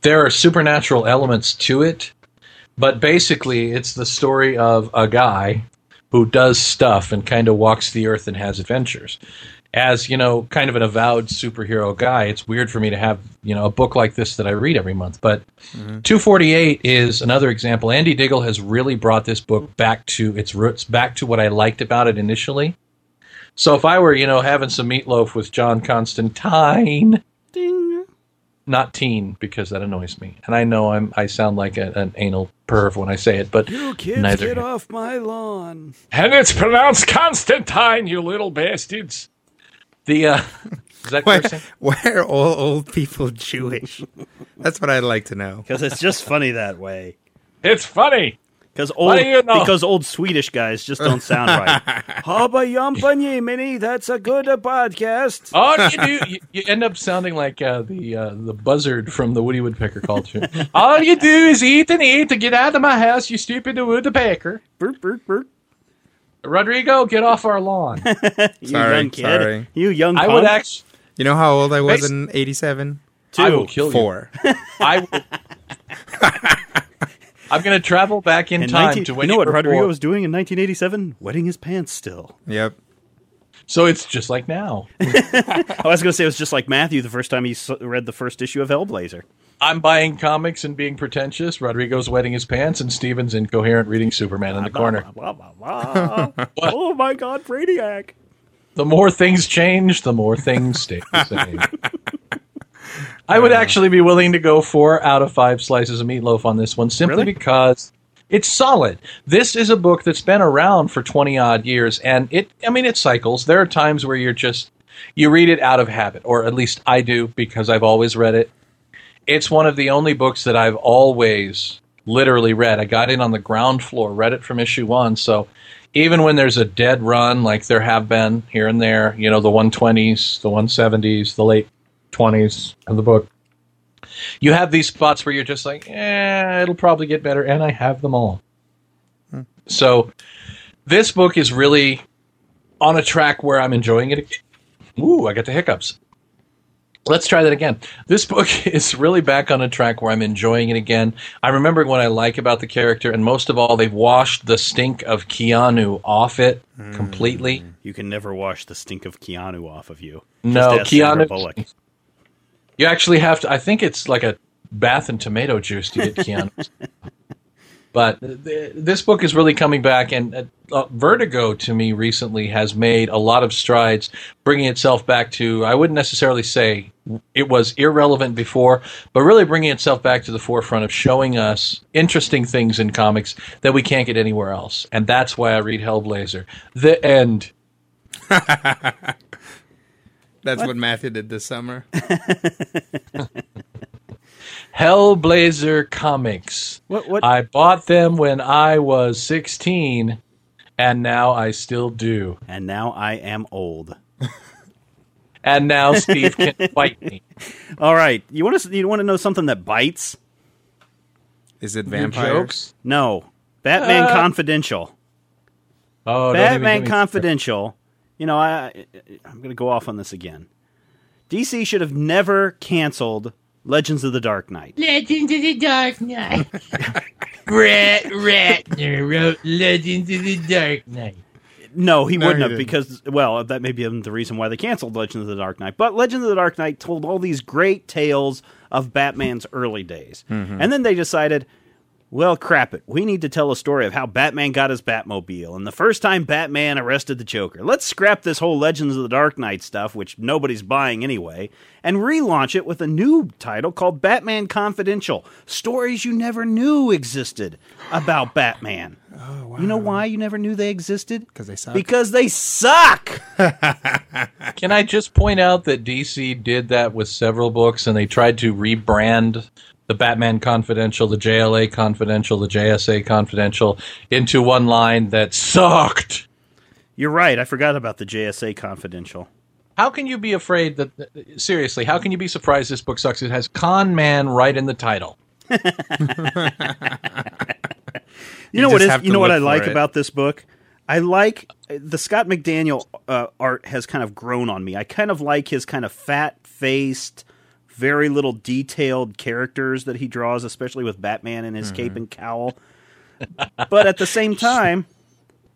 There are supernatural elements to it, but basically, it's the story of a guy who does stuff and kind of walks the earth and has adventures as you know kind of an avowed superhero guy it's weird for me to have you know a book like this that i read every month but mm-hmm. 248 is another example andy diggle has really brought this book back to its roots back to what i liked about it initially so if i were you know having some meatloaf with john constantine Ding. not teen because that annoys me and i know i'm i sound like a, an anal perv when i say it but you kids neither. get off my lawn and it's pronounced constantine you little bastards the uh, is that why, why are all old people Jewish? That's what I'd like to know. Because it's just funny that way. It's funny. Because old, you know? because old Swedish guys just don't sound right. Haba yumpanye mini, that's a good uh, podcast. Oh, you do. You, you, end up sounding like uh, the uh, the buzzard from the Woody Woodpecker culture. All you do is eat and eat to get out of my house, you stupid woodpecker. Burp, burp, burp. Rodrigo, get off our lawn. you sorry, young kid. Sorry. You young I would actually. You know how old I was in 87? Two. I will kill Four. you. I will. I'm going to travel back in, in time 19, to when you know what Rodrigo was doing in 1987? Wetting his pants still. Yep. So it's just like now. I was going to say it was just like Matthew the first time he read the first issue of Hellblazer. I'm buying comics and being pretentious. Rodrigo's wetting his pants, and Steven's incoherent reading Superman in the corner. oh my God, Brainiac! The more things change, the more things stay the same. I would uh. actually be willing to go four out of five slices of meatloaf on this one, simply really? because it's solid. This is a book that's been around for twenty odd years, and it. I mean, it cycles. There are times where you're just you read it out of habit, or at least I do because I've always read it it's one of the only books that I've always literally read. I got in on the ground floor, read it from issue one. So even when there's a dead run, like there have been here and there, you know, the 120s, the 170s, the late 20s of the book, you have these spots where you're just like, eh, it'll probably get better. And I have them all. Hmm. So this book is really on a track where I'm enjoying it. Ooh, I got the hiccups. Let's try that again. This book is really back on a track where I'm enjoying it again. I'm remembering what I like about the character, and most of all, they've washed the stink of Keanu off it mm. completely. You can never wash the stink of Keanu off of you. No, Keanu. You actually have to. I think it's like a bath and tomato juice to get Keanu. But th- this book is really coming back, and uh, uh, Vertigo to me recently has made a lot of strides, bringing itself back to I wouldn't necessarily say it was irrelevant before, but really bringing itself back to the forefront of showing us interesting things in comics that we can't get anywhere else, and that's why I read Hellblazer. The end. That's what? what Matthew did this summer. Hellblazer comics. What, what? I bought them when I was 16, and now I still do. And now I am old. and now Steve can fight me. All right, you want to you want to know something that bites? Is it vampires? No, Batman uh, Confidential. Oh, Batman Confidential. You know, I I'm going to go off on this again. DC should have never canceled Legends of the Dark Knight. Legends of the Dark Knight. Brett Ratner wrote Legends of the Dark Knight. No, he no, wouldn't he have because, well, that may be the reason why they canceled Legends of the Dark Knight. But Legends of the Dark Knight told all these great tales of Batman's early days. Mm-hmm. And then they decided, well, crap it. We need to tell a story of how Batman got his Batmobile and the first time Batman arrested the Joker. Let's scrap this whole Legends of the Dark Knight stuff, which nobody's buying anyway, and relaunch it with a new title called Batman Confidential Stories You Never Knew Existed about Batman. Oh, wow. You know why you never knew they existed? Because they suck. Because they suck! Can I just point out that DC did that with several books and they tried to rebrand the Batman Confidential, the JLA Confidential, the JSA Confidential into one line that sucked. You're right. I forgot about the JSA Confidential. How can you be afraid that seriously? How can you be surprised this book sucks? It has con man right in the title. You know You what just is? have You know what I like it. about this book? I like the Scott McDaniel uh, art has kind of grown on me. I kind of like his kind of fat faced, very little detailed characters that he draws, especially with Batman and his Mm-hmm. cape and cowl. but at the same time,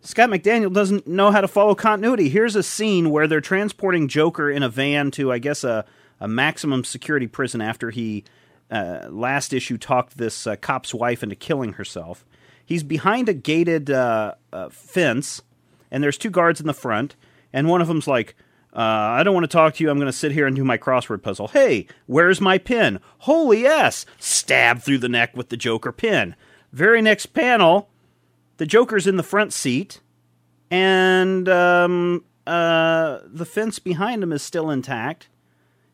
Scott McDaniel doesn't know how to follow continuity. Here's a scene where they're transporting Joker in a van to, I guess, a, a maximum security prison after he uh, last issue talked this uh, cop's wife into killing herself. He's behind a gated uh, uh, fence, and there's two guards in the front, and one of them's like, uh, I don't want to talk to you. I'm going to sit here and do my crossword puzzle. Hey, where's my pin? Holy S! Stab through the neck with the Joker pin. Very next panel, the Joker's in the front seat, and um, uh, the fence behind him is still intact.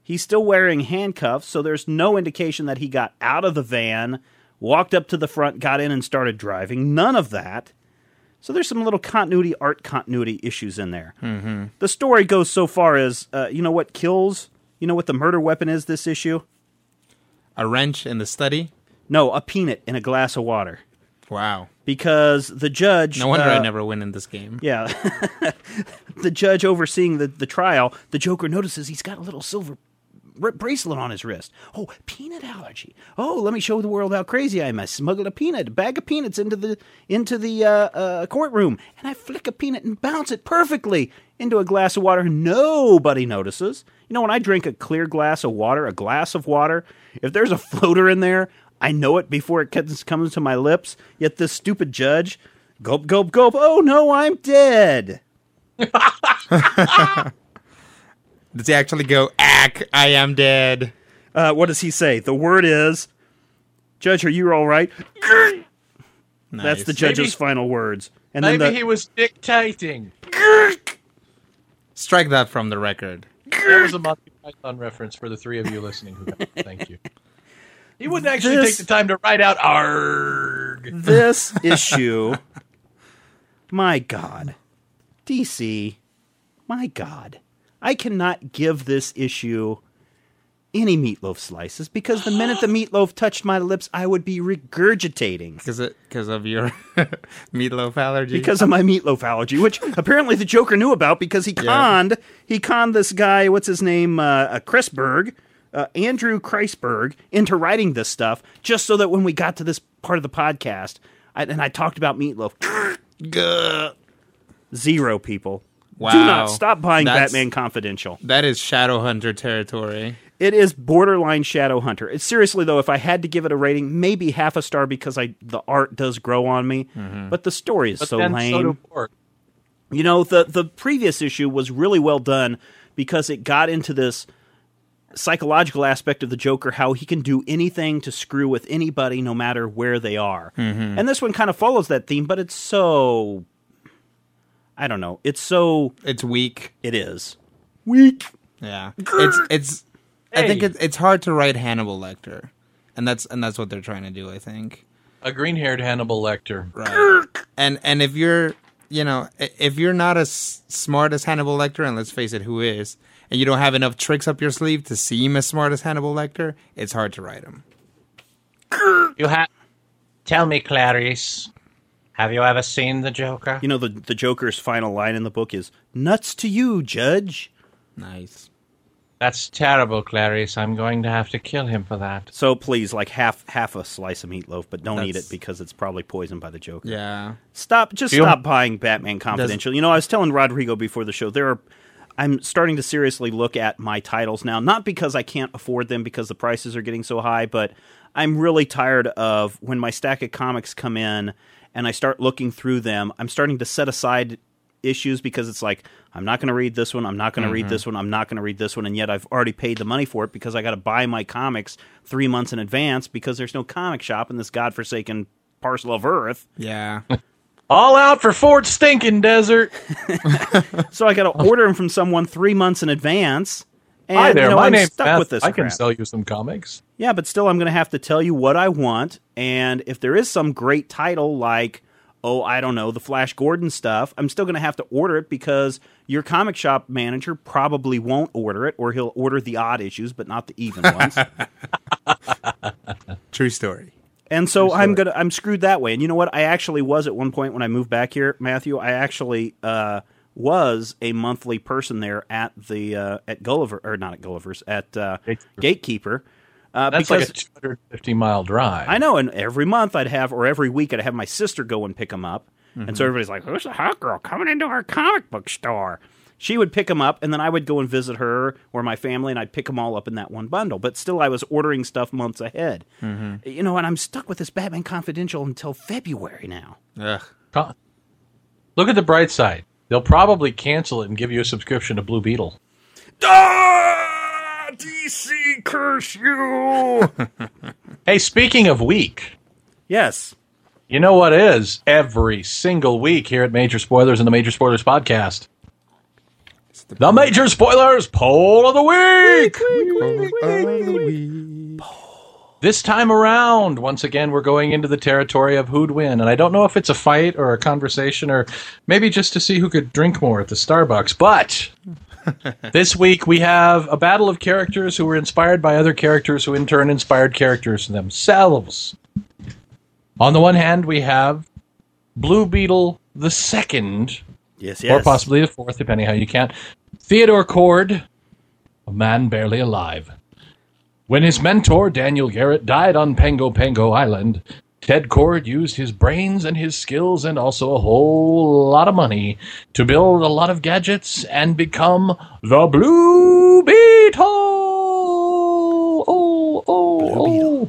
He's still wearing handcuffs, so there's no indication that he got out of the van, walked up to the front, got in, and started driving. None of that. So there's some little continuity, art continuity issues in there. Mm-hmm. The story goes so far as uh, you know what kills, you know what the murder weapon is this issue? A wrench in the study. No, a peanut in a glass of water. Wow. Because the judge. No wonder I uh, never win in this game. Yeah. the judge overseeing the, the trial, the Joker notices he's got a little silver bracelet on his wrist. Oh, peanut allergy. Oh, let me show the world how crazy I am. I smuggled a peanut, a bag of peanuts into the into the uh, uh, courtroom, and I flick a peanut and bounce it perfectly into a glass of water. Nobody notices. You know, when I drink a clear glass of water, a glass of water, if there's a floater in there, I know it before it comes comes to my lips. Yet this stupid judge, gulp, gulp, gulp. Oh no, I'm dead. Does he actually go, ack, I am dead? Uh, what does he say? The word is, Judge, are you all right? That's the judge's Maybe- final words. And Maybe then the, he was dictating. Strike that from the record. That was a Monty Python reference for the three of you listening. Who. Thank you. He wouldn't actually This- take the time to write out "arg." this issue, my God, DC, my God, I cannot give this issue any meatloaf slices because the minute the meatloaf touched my lips, I would be regurgitating. Because because of your meatloaf allergy. because of my meatloaf allergy, which apparently the Joker knew about because he conned he conned this guy, what's his name, uh, uh, Chris Berg, uh, Andrew Kreisberg, into writing this stuff just so that when we got to this part of the podcast, I, and I talked about meatloaf, zero people. Wow. Do not stop buying That's- Batman Confidential. that is Shadowhunter territory. It is borderline Shadow Hunter. Seriously though, if I had to give it a rating, maybe half a star because I the art does grow on me, mm-hmm. but the story is But so then lame. so do. You know, the the previous issue was really well done because it got into this psychological aspect of the Joker, how he can do anything to screw with anybody, no matter where they are. Mm-hmm. And this one kind of follows that theme, but it's so I don't know. It's so It's weak. it is weak. Yeah. It's it's. I think it's it's hard to write Hannibal Lecter, and that's and that's what they're trying to do. I think. A green-haired Hannibal Lecter. Right. and and if you're you know if you're not as smart as Hannibal Lecter, and let's face it, who is, and you don't have enough tricks up your sleeve to seem as smart as Hannibal Lecter, it's hard to write him. You have. Tell me, Clarice. Have you ever seen the Joker? You know, the the Joker's final line in the book is "Nuts to you, Judge." Nice. That's terrible, Clarice. I'm going to have to kill him for that. So please, like half half a slice of meatloaf, but don't eat it because it's probably poisoned by the Joker. Yeah. Stop! Just Feel- stop buying Batman Confidential. You know, I was telling Rodrigo before the show there are. I'm starting to seriously look at my titles now, not because I can't afford them because the prices are getting so high, but I'm really tired of when my stack of comics come in and I start looking through them. I'm starting to set aside issues because it's like I'm not going to read this one, I'm not going to read mm-hmm. this one, I'm not going to read this one, and yet I've already paid the money for it because I got to buy my comics three months in advance because there's no comic shop in this godforsaken parcel of earth. Yeah. All out for Fort Stinking Desert. So I got to order them from someone three months in advance. And, Hi there, you know, my I'm name's stuck Beth. with this I can crap. sell you some comics. Yeah, but still, I'm going to have to tell you what I want. And if there is some great title like, oh, I don't know, the Flash Gordon stuff, I'm still going to have to order it because your comic shop manager probably won't order it, or he'll order the odd issues, but not the even ones. True story. And so I'm gonna I'm screwed that way. And you know what? I actually was at one point when I moved back here, Matthew. I actually uh, was a monthly person there at the uh, at Gulliver or not at Gulliver's at uh, Gatekeeper. Gatekeeper. Uh, That's because like a 250 mile drive. I know, and every month I'd have, or every week I'd have my sister go and pick them up. And so everybody's like, "Who's the hot girl coming into our comic book store?" She would pick them up, and then I would go and visit her or my family, and I'd pick them all up in that one bundle. But still, I was ordering stuff months ahead. You know, and I'm stuck with this Batman Confidential until February now. Ugh. Look at the bright side. They'll probably cancel it and give you a subscription to Blue Beetle. Ah, DC curse you! Hey, speaking of week, yes, you know what is every single week here at Major Spoilers and the Major Spoilers podcast? The Major Spoilers Poll of the Week! This time around, once again, we're going into the territory of who'd win. And I don't know if it's a fight or a conversation or maybe just to see who could drink more at the Starbucks. But this week we have a battle of characters who were inspired by other characters who in turn inspired characters themselves. On the one hand, we have Blue Beetle the second, yes, or possibly the fourth, depending how you count. Theodore Kord, a man barely alive. When his mentor, Daniel Garrett, died on Pango Pango Island, Ted Kord used his brains and his skills and also a whole lot of money to build a lot of gadgets and become the Blue Beetle. Oh, oh, oh.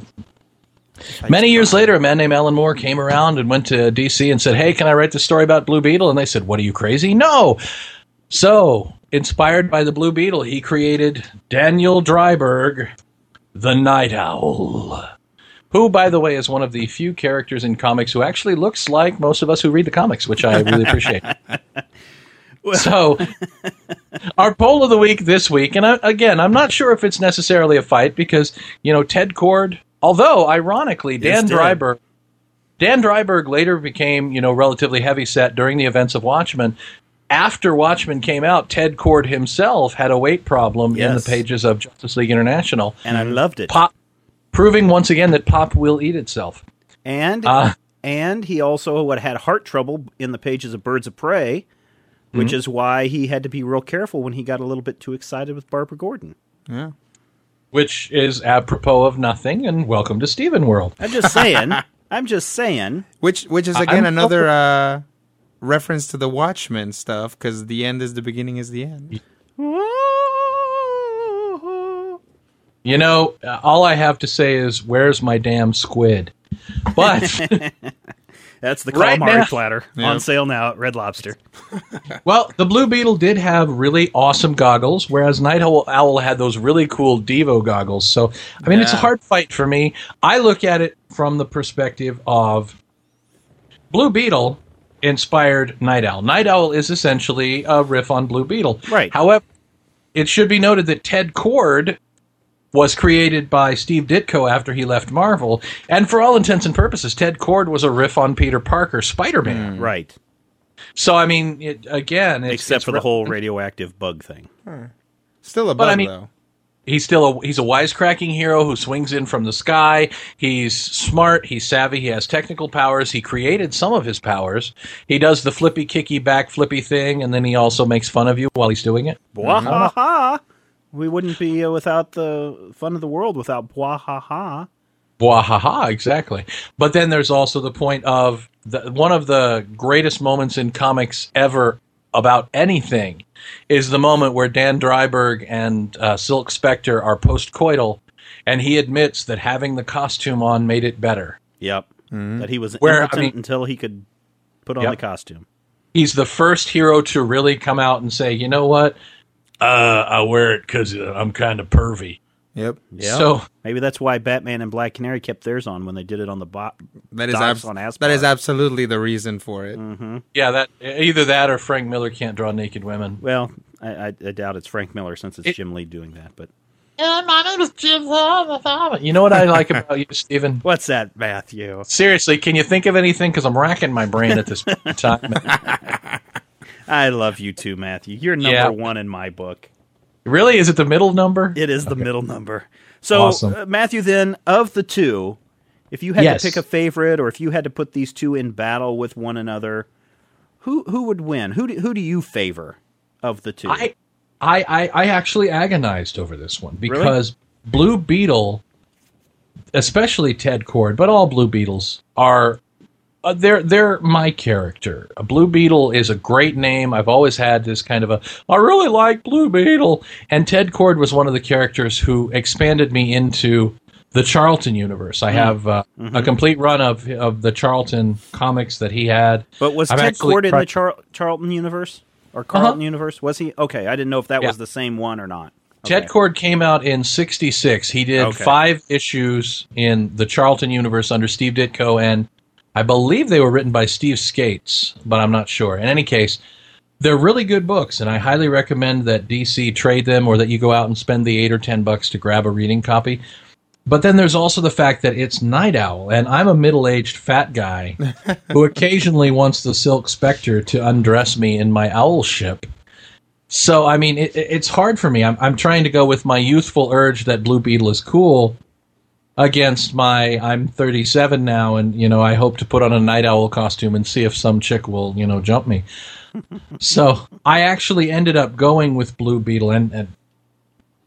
Many years later, a man named Alan Moore came around and went to DC and said, Hey, can I write this story about Blue Beetle? And they said, What are you crazy? No. So, inspired by the Blue Beetle, he created Daniel Dreiberg, the Night Owl. Who, by the way, is one of the few characters in comics who actually looks like most of us who read the comics, which I really appreciate. so, our poll of the week this week, and I, again, I'm not sure if it's necessarily a fight because, you know, Ted Kord, although ironically, Dan. Dreiberg, Dan Dreiberg later became, you know, relatively heavy set during the events of Watchmen. After Watchmen came out, Ted Kord himself had a weight problem in the pages of Justice League International. and I loved it. Pop, proving once again that pop will eat itself. And Uh, and he also what had heart trouble in the pages of Birds of Prey, which is why he had to be real careful when he got a little bit too excited with Barbara Gordon. Yeah. which is apropos of nothing. And welcome to Steven World. I'm just saying. I'm just saying. Which which is again I'm- another uh, reference to the Watchmen stuff because the end is the beginning is the end. You know, uh, all I have to say is, "Where's my damn squid?" But That's the Right calamari now- platter Yeah. on sale now at Red Lobster. well, the Blue Beetle did have really awesome goggles, whereas Night Owl, Owl had those really cool Devo goggles. So, I mean, it's a hard fight for me. I look at it from the perspective of Blue Beetle inspired Night Owl. Night Owl is essentially a riff on Blue Beetle. Right. However, it should be noted that Ted Kord was created by Steve Ditko after he left Marvel, and for all intents and purposes, Ted Kord was a riff on Peter Parker, Spider-Man. Hmm. Right. So I mean, it, again, it's, Except it's for the whole radioactive bug thing. Hmm. Still a But bug I mean- though. He's still a he's a wisecracking hero who swings in from the sky. He's smart. He's savvy. He has technical powers. He created some of his powers. He does the flippy, kicky, back flippy thing, and then he also makes fun of you while he's doing it. Bwahaha. We wouldn't be uh, without the fun of the world without bwahaha. Wahaha, exactly. But then there's also the point of the, one of the greatest moments in comics ever about anything is the moment where Dan Dreiberg and uh, Silk Spectre are postcoital, and he admits that having the costume on made it better. Yep. That he was Where, I mean- until he could put on Yep. the costume. He's the first hero to really come out and say, you know what? Uh, I wear it because I'm kind of pervy. Yep. Yeah. So Maybe that's why Batman and Black Canary kept theirs on when they did it on the bot. That is abs- on Aspar. that is absolutely the reason for it. Mm-hmm. yeah, that either that or Frank Miller can't draw naked women. Well, I, I, I doubt it's Frank Miller since it's It- Jim Lee doing that. But Yeah, my name is Jim Thomas. You know what I like about you, Stephen? what's that, Matthew? Seriously, can you think of anything? Because I'm racking my brain at this point in time. I love you too, Matthew. You're number Yeah. one in my book. Really? Is it the middle number? It is the middle number. So, Awesome. uh, Matthew, then of the two, If you had Yes. to pick a favorite, or if you had to put these two in battle with one another, who who would win? Who do, who do you favor of the two? I, I, I, I actually agonized over this one because Blue Beetle, especially Ted Kord, but all Blue Beetles are. Uh, they're they're my character. A Blue Beetle is a great name. I've always had this kind of a. I really like Blue Beetle, and Ted Kord was one of the characters who expanded me into the Charlton universe. I have uh, a complete run of of the Charlton comics that he had. but was I've Ted Kord in the Char- Charlton universe or Carlton universe? Was he okay? I didn't know if that Yeah. was the same one or not. Ted Okay. Kord came out in '66. He did Okay. five issues in the Charlton universe under Steve Ditko, and I believe they were written by Steve Skeates, but I'm not sure. In any case, they're really good books, and I highly recommend that DC trade them or that you go out and spend the eight or ten bucks to grab a reading copy. But then there's also the fact that it's Night Owl, and I'm a middle-aged fat guy who occasionally wants the Silk Spectre to undress me in my owl ship. So I mean, it, it's hard for me. I'm I'm trying to go with my youthful urge that Blue Beetle is cool against my I'm 37 now, and you know I hope to put on a night owl costume and see if some chick will you know jump me. so I actually ended up going with Blue Beetle, and, and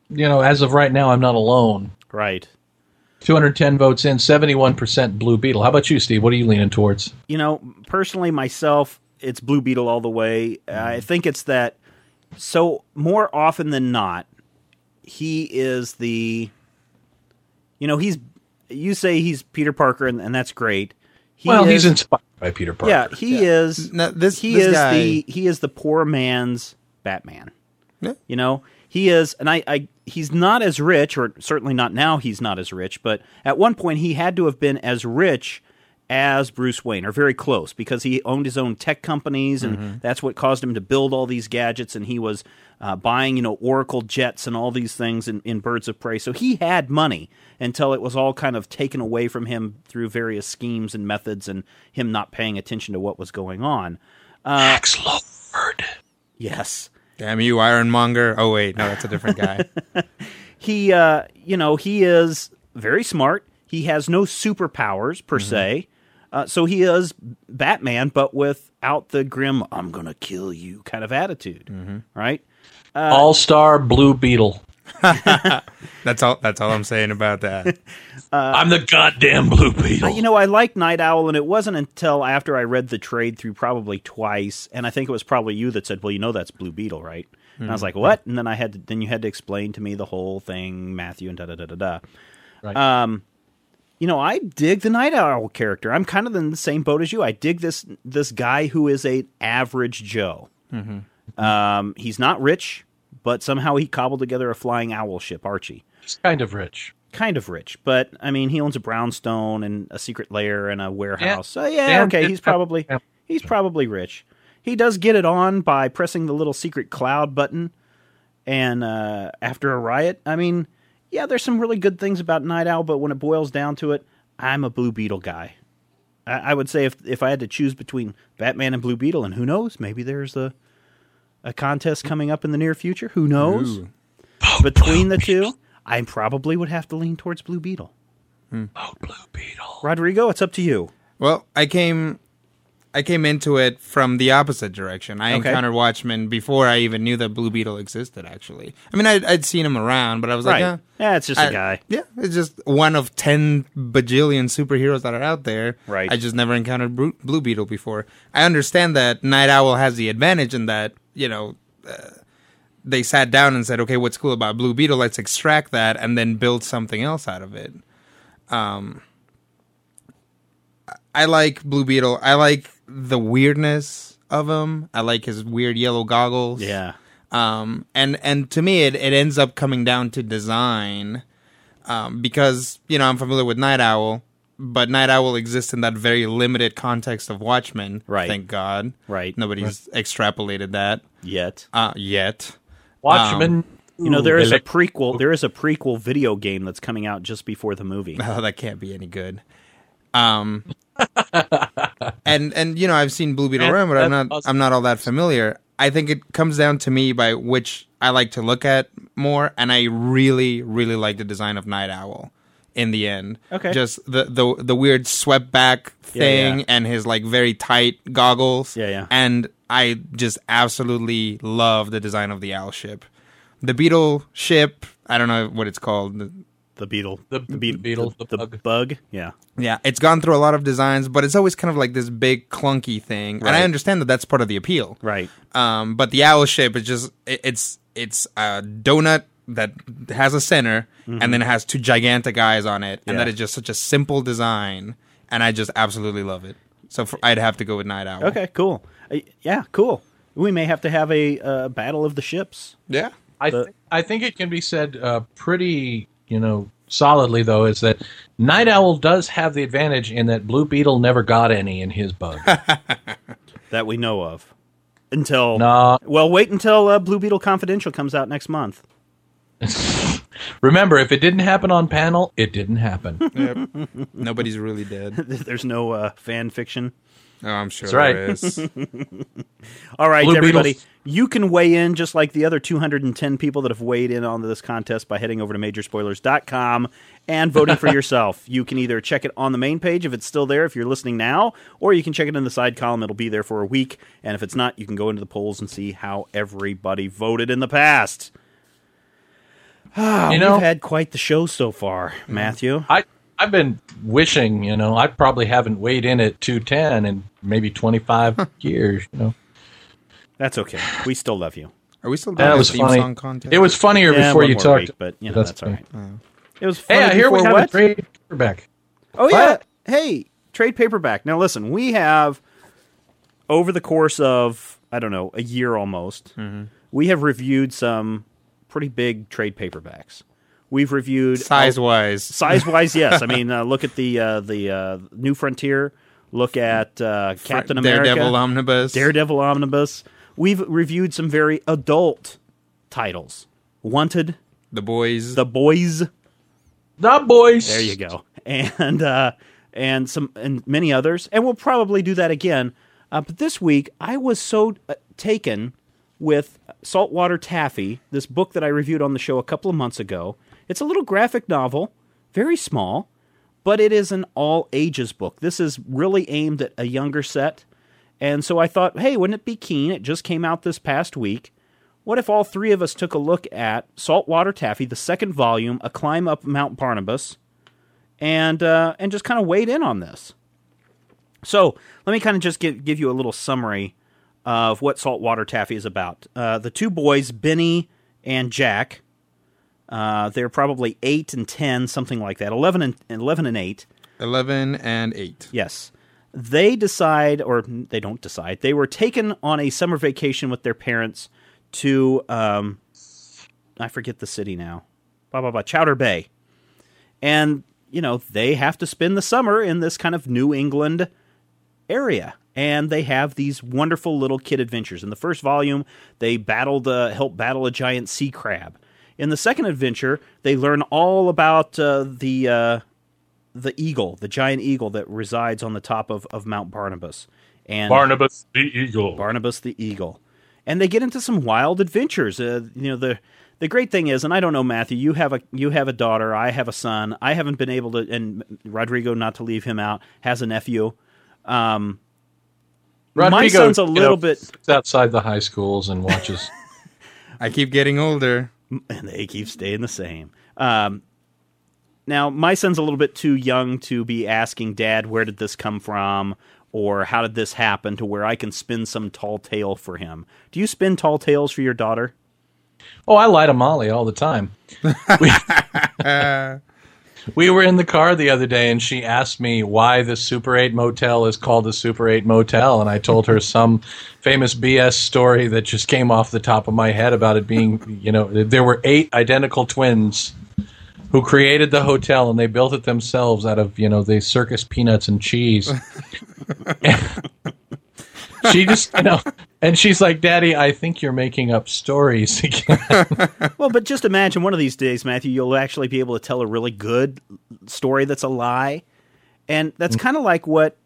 you know as of right now I'm not alone. Right. 210 votes in, 71% Blue Beetle. How about you, Steve? What are you leaning towards? You know, personally, myself, it's Blue Beetle all the way. I think it's that. So more often than not, he is the. You know, he's. You say he's Peter Parker, and, and that's great. He well, is, he's inspired by Peter Parker. Yeah, he is. No, this- he this is guy- the he is the poor man's Batman. Yeah. You know, he is, and I, I, he's not as rich, or certainly not now. He's not as rich, but at one point he had to have been as rich as Bruce Wayne, or very close, because he owned his own tech companies, and that's what caused him to build all these gadgets. And he was uh, buying, you know, Oracle jets and all these things in, in Birds of Prey. So he had money until it was all kind of taken away from him through various schemes and methods, and him not paying attention to what was going on. Max Lord. Yes. Damn you, Ironmonger. Oh wait, no, that's a different guy. he uh you know he is very smart he has no superpowers per se uh, so he is batman but without the grim i'm gonna kill you kind of attitude right All star Blue Beetle. that's all. That's all I'm saying about that. I'm the goddamn Blue Beetle. Uh, you know i like night owl and it wasn't until after i read the trade through probably twice and i think it was probably you that said well you know that's blue beetle right and i was like what and then i had to then you had to explain to me the whole thing matthew and da da da da da Right. um you know, I dig the Night Owl character. I'm kind of in the same boat as you. I dig this this guy who is a average Joe. Um, he's not rich, but somehow he cobbled together a flying owl ship, Archie. He's kind of rich. Kind of rich, but I mean, he owns a brownstone and a secret lair and a warehouse. so yeah, Dan okay, he's probably yeah. he's probably rich. He does get it on by pressing the little secret cloud button, and uh, after a riot, I mean, yeah, there's some really good things about Night Owl, but when it boils down to it, I'm a Blue Beetle guy. I, I would say if if I had to choose between Batman and Blue Beetle, and who knows, maybe there's a a contest coming up in the near future. Who knows? Ooh. Between the two, I probably would have to lean towards Blue Beetle. Hmm. Oh, Blue Beetle. Rodrigo, it's up to you. Well, I came, I came into it from the opposite direction. I Okay. encountered Watchmen before I even knew that Blue Beetle existed. Actually, I mean, I'd, I'd seen him around, but I was like, right? eh, yeah, it's just a I- guy. Yeah, it's just one of ten bajillion superheroes that are out there. Right. I just never encountered Bru- Blue Beetle before. I understand that Night Owl has the advantage in that you know uh, they sat down and said, okay, what's cool about Blue Beetle? Let's extract that and then build something else out of it. Um, I like Blue Beetle. I like the weirdness of him. I like his weird yellow goggles. Yeah, Um, and and to me, it, it ends up coming down to design, um, because you know I'm familiar with Night Owl, but Night Owl exists in that very limited context of Watchmen. Right. Thank God. right. Nobody's extrapolated that Yet, uh, yet. Watchmen. you know, there is a prequel. There is a prequel video game that's coming out just before the movie. Oh, that can't be any good. Um, and and you know I've seen Blue Beetle Yeah, run, but I'm not awesome. I'm not all that familiar. I think it comes down to me by which I like to look at more, and I really really like the design of Night Owl. in the end. Okay. Just the the the weird swept back Yeah, thing yeah. and his like very tight goggles. Yeah, yeah. And I just absolutely love the design of the owl ship. The beetle ship, I don't know what it's called. The- The beetle. The- be- the beetle, the bug. bug. Yeah. Yeah, it's gone through a lot of designs, but it's always kind of like this big clunky thing. And I understand that that's part of the appeal. Right. Um, but the owl shape is just it, it's it's a donut that has a center and then it has two gigantic eyes on it, and Mm-hmm. Yeah. that is just such a simple design, and I just absolutely love it. So for, I'd have to go with Night Owl. Okay. Cool. Uh, yeah. Cool. We may have to have a uh, battle of the ships. Yeah. I th- I think it can be said uh, pretty you know solidly though is that Night Owl does have the advantage in that Blue Beetle never got any in his bug. that we know of. Until Nah. well, wait until uh, Blue Beetle Confidential comes out next month. Remember, if it didn't happen on panel, it didn't happen. Yep. Nobody's really dead. There's no uh, fan fiction. Oh, I'm sure That's right. there is. All right, Blue everybody, Beetles. You can weigh in just like the other 210 people that have weighed in on this contest by heading over to majorspoilers.com and voting for yourself. You can either check it on the main page if it's still there if you're listening now, or you can check it in the side column. It'll be there for a week. And if it's not, you can go into the polls and see how everybody voted in the past. you know, We've had quite the show so far, mm-hmm. Matthew. I I've been wishing, you know, I probably haven't weighed in at 210 in maybe 25 years, you know. That's okay. We still love you. Are we still doing That was theme funny. song contest? It was funnier Yeah, before one you more talked. week, but you know, that's, all right. It was funny Hey, I hear we before have what? a trade paperback. Oh yeah. What? Hey, trade paperback. Now listen, we have over the course of I don't know a year almost, Mm-hmm. we have reviewed some pretty big trade paperbacks. We've reviewed size wise. size wise. Yes, I mean uh, look at the uh, the uh, New Frontier. Look at uh, Captain America, Daredevil Omnibus. Daredevil Omnibus. We've reviewed some very adult titles. Wanted, The Boys. The Boys. The boys. There you go. And uh, and some and many others, and we'll probably do that again. Uh, but this week, I was so uh, taken with Saltwater Taffy, this book that I reviewed on the show a couple of months ago. It's a little graphic novel, very small, but it is an all ages book. This is really aimed at a younger set. And so I thought, hey, wouldn't it be keen? It just came out this past week. What if all three of us took a look at Saltwater Taffy, the second volume, A Climb Up Mount Barnabas, and uh, and just kind of weighed in on this? So let me kind of just give, give you a little summary of what Saltwater Taffy is about. Uh, the two boys, Benny and Jack, uh, they're probably eight and ten, something like that. Eleven and eleven and eight. 11 and 8. Yes. They decide, or they don't decide, they were taken on a summer vacation with their parents to, um, I forget the city now, blah, blah, blah, Chowder Bay. And, you know, they have to spend the summer in this kind of New England area. And they have these wonderful little kid adventures. In the first volume, they battled, uh, help battle a giant sea crab. In the second adventure, they learn all about uh, the uh, the eagle, the giant eagle that resides on the top of, of Mount Barnabas. And Barnabas the Eagle. Barnabas the eagle. And they get into some wild adventures. Uh, you know, the the great thing is, and I don't know, Matthew, you have a you have a daughter, I have a son. I haven't been able to, and Rodrigo, not to leave him out, has a nephew. Um, my son's a you little know, bit, outside the high schools and watches. I keep getting older. and they keep staying the same. Um, now, my son's a little bit too young to be asking, Dad, where did this come from? Or how did this happen to where I can spin some tall tale for him? Do you spin tall tales for your daughter? oh, I lie to Molly all the time. We, we were in the car the other day, and she asked me why the Super 8 motel is called the Super 8 motel, and I told her some famous BS story that just came off the top of my head about it being, you know, there were eight identical twins who created the hotel and they built it themselves out of you know the circus peanuts and cheese. she just you know, and she's like, "Daddy, I think you're making up stories again." Well, but just imagine one of these days, Matthew, you'll actually be able to tell a really good story that's a lie. And that's mm. kind of like what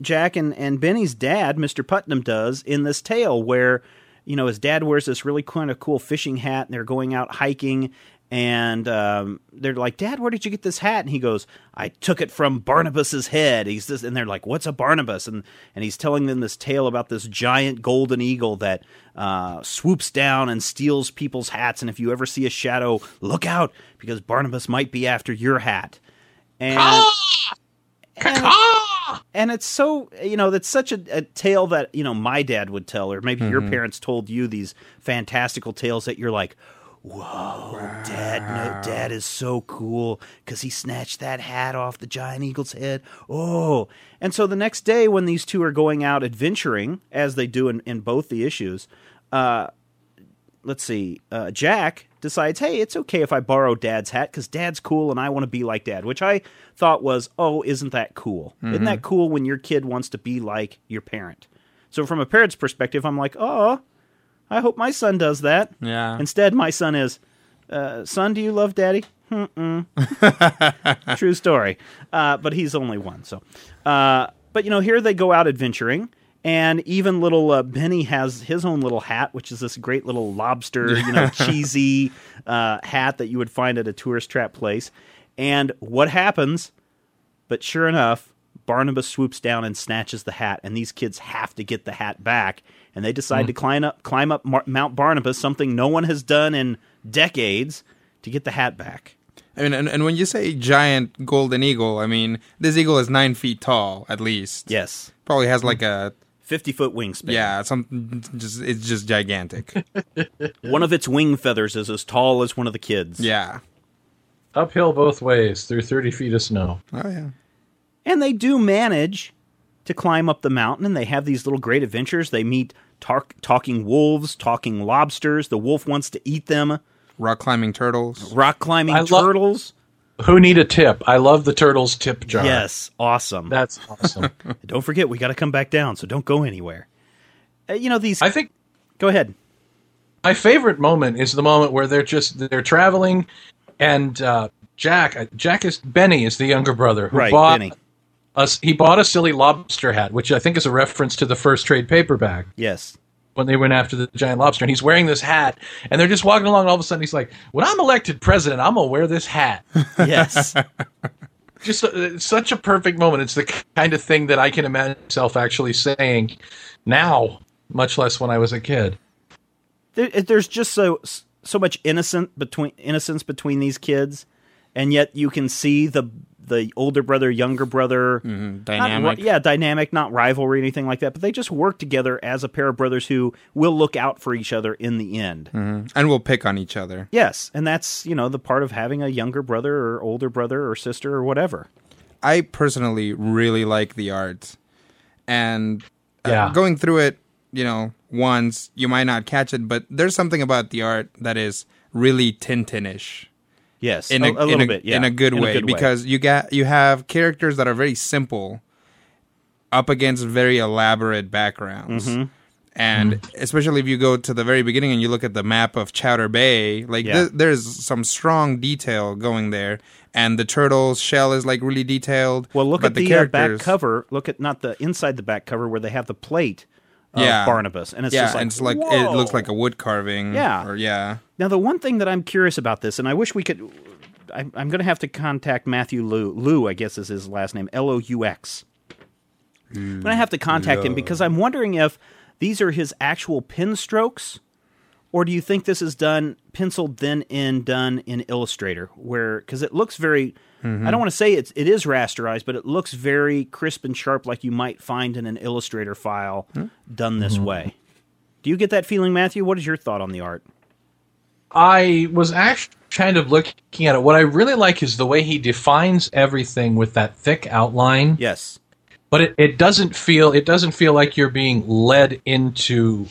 Jack and, and Benny's dad, Mr. Putnam, does in this tale, where, you know, his dad wears this really kind of cool fishing hat and they're going out hiking and um, they're like, "Dad, where did you get this hat?" And he goes, "I took it from Barnabas's head." He's this, and they're like, "What's a Barnabas?" And and he's telling them this tale about this giant golden eagle that uh, swoops down and steals people's hats. And if you ever see a shadow, look out because Barnabas might be after your hat. And and, and it's so you know that's such a, a tale that you know my dad would tell or maybe your parents told you these fantastical tales that you're like whoa dad no dad is so cool because he snatched that hat off the giant eagle's head oh and so the next day when these two are going out adventuring as they do in, in both the issues uh let's see, uh, Jack decides, hey, it's okay if I borrow Dad's hat because Dad's cool and I want to be like Dad, which I thought was, oh, isn't that cool? Isn't that cool when your kid wants to be like your parent? So from a parent's perspective, I'm like, oh, I hope my son does that. Yeah. Instead, my son is, uh, son, do you love Daddy? True story. Uh, but he's only one, so. Uh, but you know, here they go out adventuring, and even little uh, Benny has his own little hat, which is this great little lobster, you know, cheesy uh, hat that you would find at a tourist trap place. And what happens? But sure enough, Barnabas swoops down and snatches the hat, and these kids have to get the hat back. And they decide hmm. to climb up, climb up Mar- Mount Barnabas, something no one has done in decades, to get the hat back. I mean, and, and when you say giant golden eagle, I mean this eagle is nine feet tall at least. Yes, Probably has hmm. like a fifty foot wingspan. yeah, some just it's just gigantic. one of its wing feathers is as tall as one of the kids. yeah. Uphill both ways through 30 feet of snow. Oh yeah. And they do manage to climb up the mountain, and they have these little great adventures. They meet tar- talking wolves, talking lobsters. The wolf wants to eat them. Rock climbing turtles. Rock climbing I lo- turtles. Who need a tip? I love the turtle's tip jar. yes, awesome. That's awesome. don't forget, we got to come back down, so don't go anywhere. Uh, you know these. I think go ahead. my favorite moment is the moment where they're just they're traveling and uh, Jack Jack is Benny is the younger brother who Right, bought Benny. Us he bought a silly lobster hat, which I think is a reference to the first trade paperback Yes. when they went after the giant lobster. And he's wearing this hat, and they're just walking along. And all of a sudden, he's like, "When I'm elected president, I'm gonna wear this hat." Yes. just uh, it's such a perfect moment. It's the kind of thing that I can imagine myself actually saying now, much less when I was a kid. there, there's just so so much innocent between innocence between these kids, and yet you can see the the older brother younger brother not Dynamic. ri- yeah, dynamic, not rivalry, anything like that. But they just work together as a pair of brothers who will look out for each other in the end. And we'll pick on each other. Yes, and that's you know the part of having a younger brother or older brother or sister or whatever. I personally really like the art, and uh, Yeah. going through it, you know, once you might not catch it, but there's something about the art that is really Tintinish Yes, in a, a, a little in a, bit, yeah, in a good way because you got you have characters that are very simple up against very elaborate backgrounds. Mm-hmm. And especially if you go to the very beginning and you look at the map of Chowder Bay, like Yeah. th- there's some strong detail going there, and the turtle's shell is like really detailed. well, look at the, uh, back cover. Look at not the inside the back cover where they have the plate of Yeah. Barnabas, and it's yeah, just like, and it's like it looks like a wood carving. Yeah. or yeah, Now, the one thing that I'm curious about this, and I wish we could, I, I'm going to have to contact Matthew Lou. Lou, I guess is his last name, L O U X. I'm going to have to contact him because I'm wondering if these are his actual pen strokes, or do you think this is done penciled then in done in Illustrator? Where because it looks very, I don't want to say it's it is rasterized, but it looks very crisp and sharp, like you might find in an Illustrator file done this mm-hmm. way. Do you get that feeling, Matthew? What is your thought on the art? I was actually kind of looking at it. What I really like is the way he defines everything with that thick outline. Yes. But it, it doesn't feel it doesn't feel like you're being led into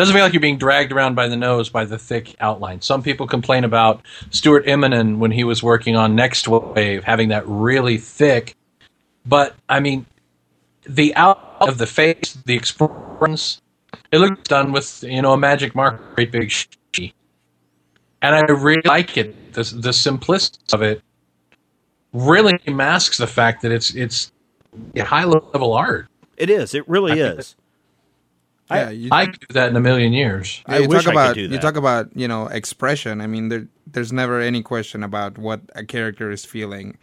doesn't feel like you're being dragged around by the nose by the thick outline. Some people complain about Stuart Immonen when he was working on Next Wave having that really thick. But I mean, the out of the face, the expressions, it looks done with you know a magic marker, great big she. And I really like it. The the simplicity of it really masks the fact that it's it's high level art. It is. It really I is. Yeah, you, I could do that in a million years. Yeah, I you wish talk I could about do you talk about you know expression. I mean, there there's never any question about what a character is feeling.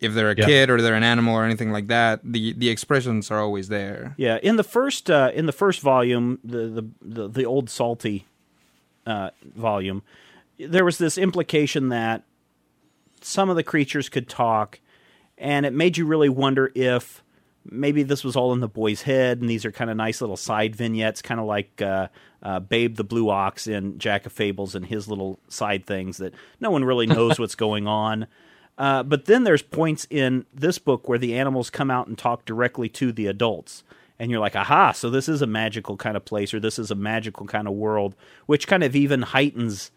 If they're a Yeah. kid or they're an animal or anything like that, the the expressions are always there. Yeah, in the first uh, in the first volume, the the the, the old salty uh, volume, there was this implication that some of the creatures could talk, and it made you really wonder if maybe this was all in the boy's head, and these are kind of nice little side vignettes, kind of like uh, uh, Babe the Blue Ox in Jack of Fables and his little side things that no one really knows what's going on. Uh, but then there's points in this book where the animals come out and talk directly to the adults. And you're like, aha, so this is a magical kind of place, or this is a magical kind of world, which kind of even heightens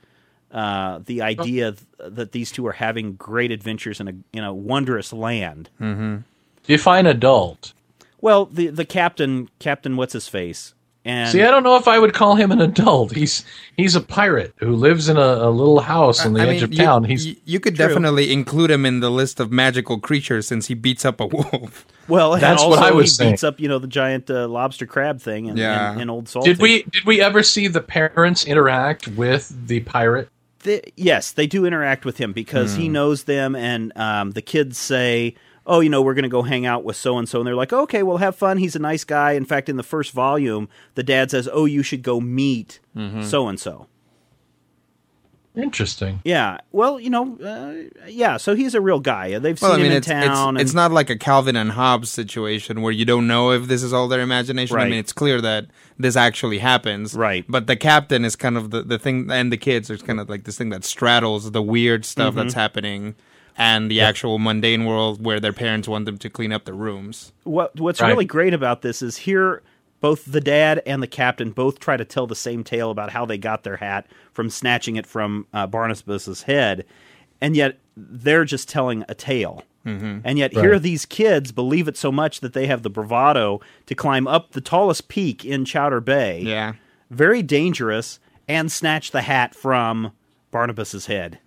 uh, the idea th- that these two are having great adventures in a in a wondrous land. Define adult. Well, the the captain, Captain, what's his face, and See, I don't know if I would call him an adult. He's he's a pirate who lives in a, a little house on the I edge mean, of you- town. He's you, you could definitely include him in the list of magical creatures since he beats up a wolf. well, and That's also what I was he beats up you know the giant uh, lobster crab thing in, Yeah. in, in Old Salt. did we did we ever see the parents interact with the pirate? the, yes, they do interact with him because he knows them, and um, the kids say, "Oh, you know, we're going to go hang out with so and so," and they're like, "Okay, well, have fun. He's a nice guy." In fact, in the first volume, the dad says, "Oh, you should go meet so and so." Interesting. Yeah, well, you know, uh, yeah. So he's a real guy. They've Well, I seen mean, him in it's, town. it's, it's not like a Calvin and Hobbes situation where you don't know if this is all their imagination. I Right. mean, it's clear that this actually happens. Right. But the captain is kind of the, the thing, and the kids are kind of like this thing that straddles the weird stuff Mm-hmm. that's happening and the actual mundane world where their parents want them to clean up their rooms. what what's Right. really great about this is here both the dad and the captain both try to tell the same tale about how they got their hat from snatching it from uh, Barnabas's head, and yet they're just telling a tale. Mm-hmm. And yet here these kids believe it so much that they have the bravado to climb up the tallest peak in Chowder Bay, Yeah. very dangerous, and snatch the hat from Barnabas's head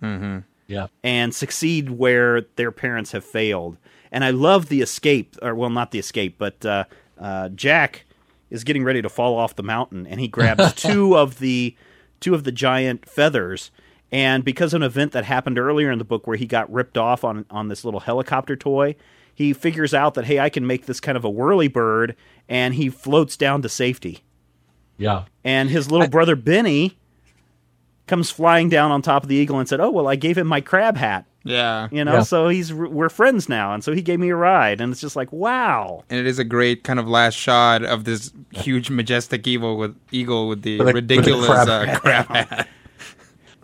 Yeah. and succeed where their parents have failed. And I love the escape, or well, not the escape, but uh, uh, Jack is getting ready to fall off the mountain, and he grabs two of the two of the giant feathers. And because of an event that happened earlier in the book where he got ripped off on on this little helicopter toy, he figures out that hey, I can make this kind of a whirly bird, and he floats down to safety Yeah. and his little brother Benny comes flying down on top of the eagle and said, "Oh well, I gave him my crab hat, Yeah. you know, Yeah. so he's we're friends now." And so he gave me a ride, and it's just like, wow, And it is a great kind of last shot of this huge, majestic eagle with eagle with the With a- with a ridiculous crab uh, crab hat.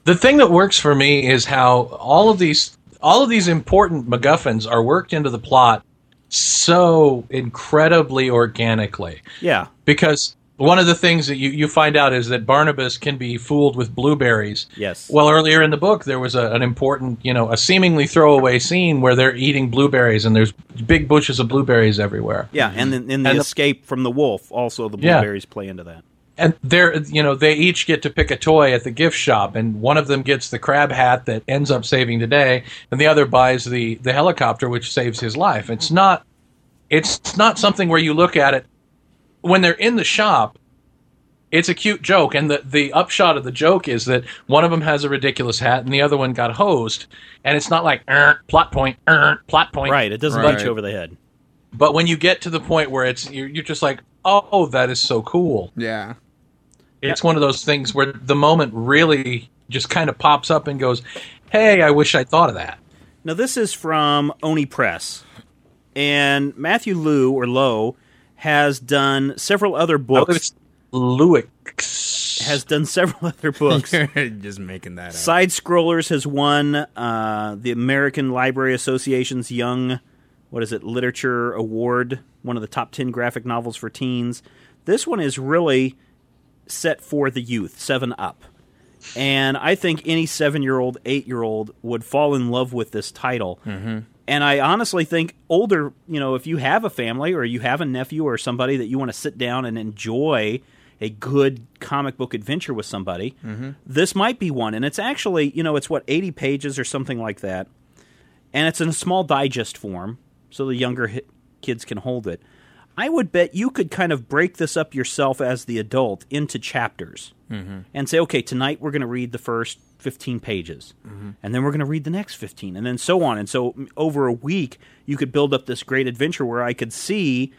The thing that works for me is how all of these all of these important MacGuffins are worked into the plot so incredibly organically. yeah, Because one of the things that you, you find out is that Barnabas can be fooled with blueberries. Yes. Well, earlier in the book, there was a, an important, you know, a seemingly throwaway scene where they're eating blueberries and there's big bushes of blueberries everywhere. yeah, and then in the And the- escape from the wolf, also the Yeah. blueberries play into that. and they're you know they each get to pick a toy at the gift shop and one of them gets the crab hat that ends up saving the day and the other buys the the helicopter which saves his life it's not it's not something where you look at it when they're in the shop it's a cute joke and the the upshot of the joke is that one of them has a ridiculous hat and the other one got hosed and it's not like "Er, plot point er, plot point Right, it doesn't Right. punch you over the head. but when you get to the point where it's you're, you're just like oh that is so cool Yeah. it's one of those things where the moment really just kind of pops up and goes, "Hey, I wish I'd thought of that." Now this is from Oni Press, and Matthew Liu or Lowe has done several other books. it's Luix. Has done several other books. Just making that up. Side Scrollers has won uh, the American Library Association's Young, what is it, Literature Award, one of the top 10 graphic novels for teens. This one is really set for the youth, 7 up. And I think any seven year old, eight year old would fall in love with this title. Mm-hmm. And I honestly think older, you know, if you have a family or you have a nephew or somebody that you want to sit down and enjoy a good comic book adventure with somebody, mm-hmm. this might be one. And it's actually, you know, it's what, 80 pages or something like that. And it's in a small digest form, so the younger hi- kids can hold it. I would bet you could kind of break this up yourself as the adult into chapters and say, okay, tonight we're going to read the first 15 pages, and then we're going to read the next 15, and then so on. And so over a week, you could build up this great adventure where I could see.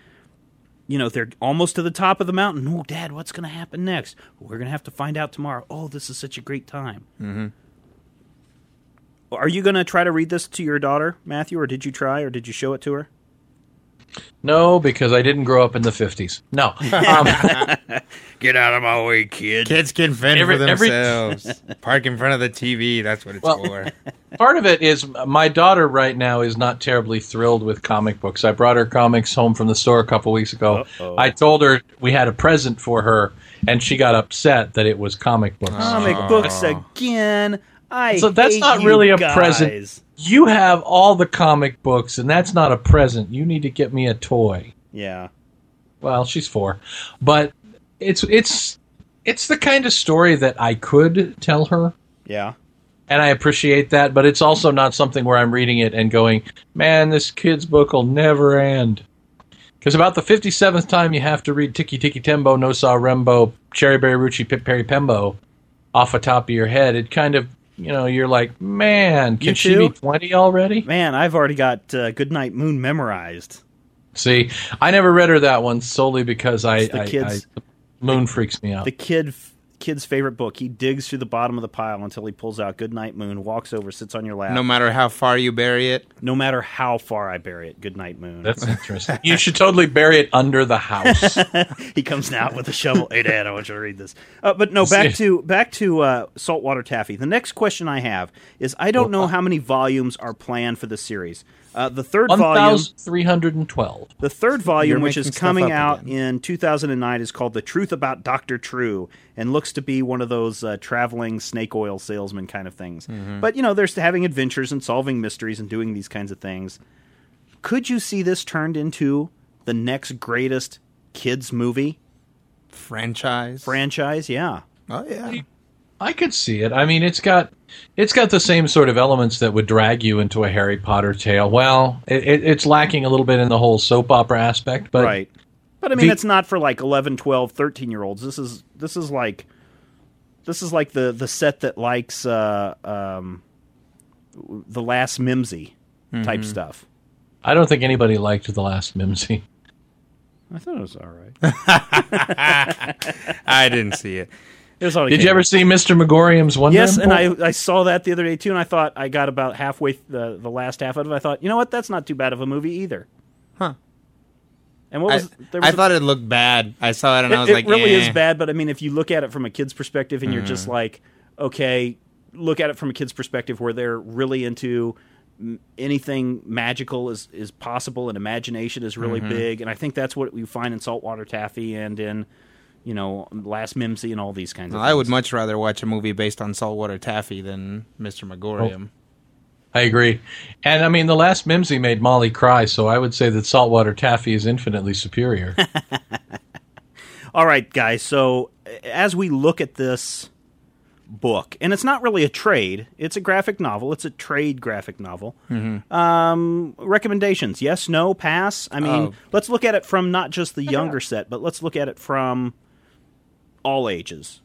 You know, they're almost to the top of the mountain. Oh, Dad, what's going to happen next? We're going to have to find out tomorrow. Oh, this is such a great time. Mm-hmm. Are you going to try to read this to your daughter, Matthew, or did you try, or did you show it to her? No, because I didn't grow up in the 50s. No. Um, Get out of my way, kid. Kids can fend Every- for every- themselves. Park in front of the TV. That's what it's Well- for. part of it is my daughter right now is not terribly thrilled with comic books. I brought her comics home from the store a couple weeks ago. Uh-oh. I told her we had a present for her, and she got upset that it was comic books. Comic books again. I So that's hate not you really a present. You have all the comic books, and that's not a present. You need to get me a toy. Yeah. Well, she's four, but it's it's it's the kind of story that I could tell her, Yeah. and I appreciate that. But it's also not something where I'm reading it and going, "Man, this kid's book will never end." Because about the fifty seventh time you have to read Tiki Tiki Tembo, No Saw Rembo, Cherry Berry Rucci, Pip Perry Pembo, off the top of your head, it kind of you know you're like, "Man, can You she be twenty already?" Man, I've already got uh, Goodnight Moon memorized. See, I never read her that one solely because I, the I, kids- I Moon freaks me out. The kid kid's favorite book. He digs through the bottom of the pile until he pulls out Goodnight Moon, walks over, sits on your lap. No matter how far you bury it. no matter how far I bury it, Goodnight Moon. That's interesting. you should totally bury it under the house. he comes out with a shovel. Hey, Dad, I want you to read this. Uh, but no, back to back to uh, saltwater taffy. The next question I have is: I don't know how many volumes are planned for the series. Uh, the third One volume, thousand three hundred and twelve. the third volume, You're which is coming out again. in 2009, is called "The Truth About Doctor True" and looks to be one of those uh, traveling snake oil salesman kind of things. Mm-hmm. But you know, they're having adventures and solving mysteries and doing these kinds of things. Could you see this turned into the next greatest kids movie Franchise. franchise? Yeah. oh, yeah. I could see it. I mean, it's got it's got the same sort of elements that would drag you into a Harry Potter tale. Well, it, it, it's lacking a little bit in the whole soap opera aspect, but right but i mean the- it's not for like 11 12 13 year olds this is this is like this is like the the set that likes uh um the last mimsy type Mm-hmm. stuff I don't think anybody liked the last Mimsy. i thought it was all right I didn't see it. It was all Did you ever see Mr. Magorium's Wonder yes and I, I saw that the other day too and i thought i got about halfway th- the, the last half of it i thought you know what that's not too bad of a movie either Huh. and what I, was there was I a- thought it looked bad. I saw it and it, I was it like, it really eh. is bad but i mean if you look at it from a kid's perspective and you're Mm-hmm. just like okay look at it from a kid's perspective where they're really into anything magical is is possible and imagination is Mm-hmm. really big and i think that's what we find in saltwater taffy and in you know last mimsy and all these kinds of Well, things I would much rather watch a movie based on saltwater taffy than Mr. Magorium. I agree. And I mean, the last Mimsy made Molly cry, so I would say that saltwater taffy is infinitely superior. All right, guys. So as we look at this book, and it's not really a trade; it's a graphic novel. It's a trade graphic novel. Mm-hmm. Um, recommendations: yes, no, pass. I mean, Oh. let's look at it from not just the younger set, but let's look at it from all ages.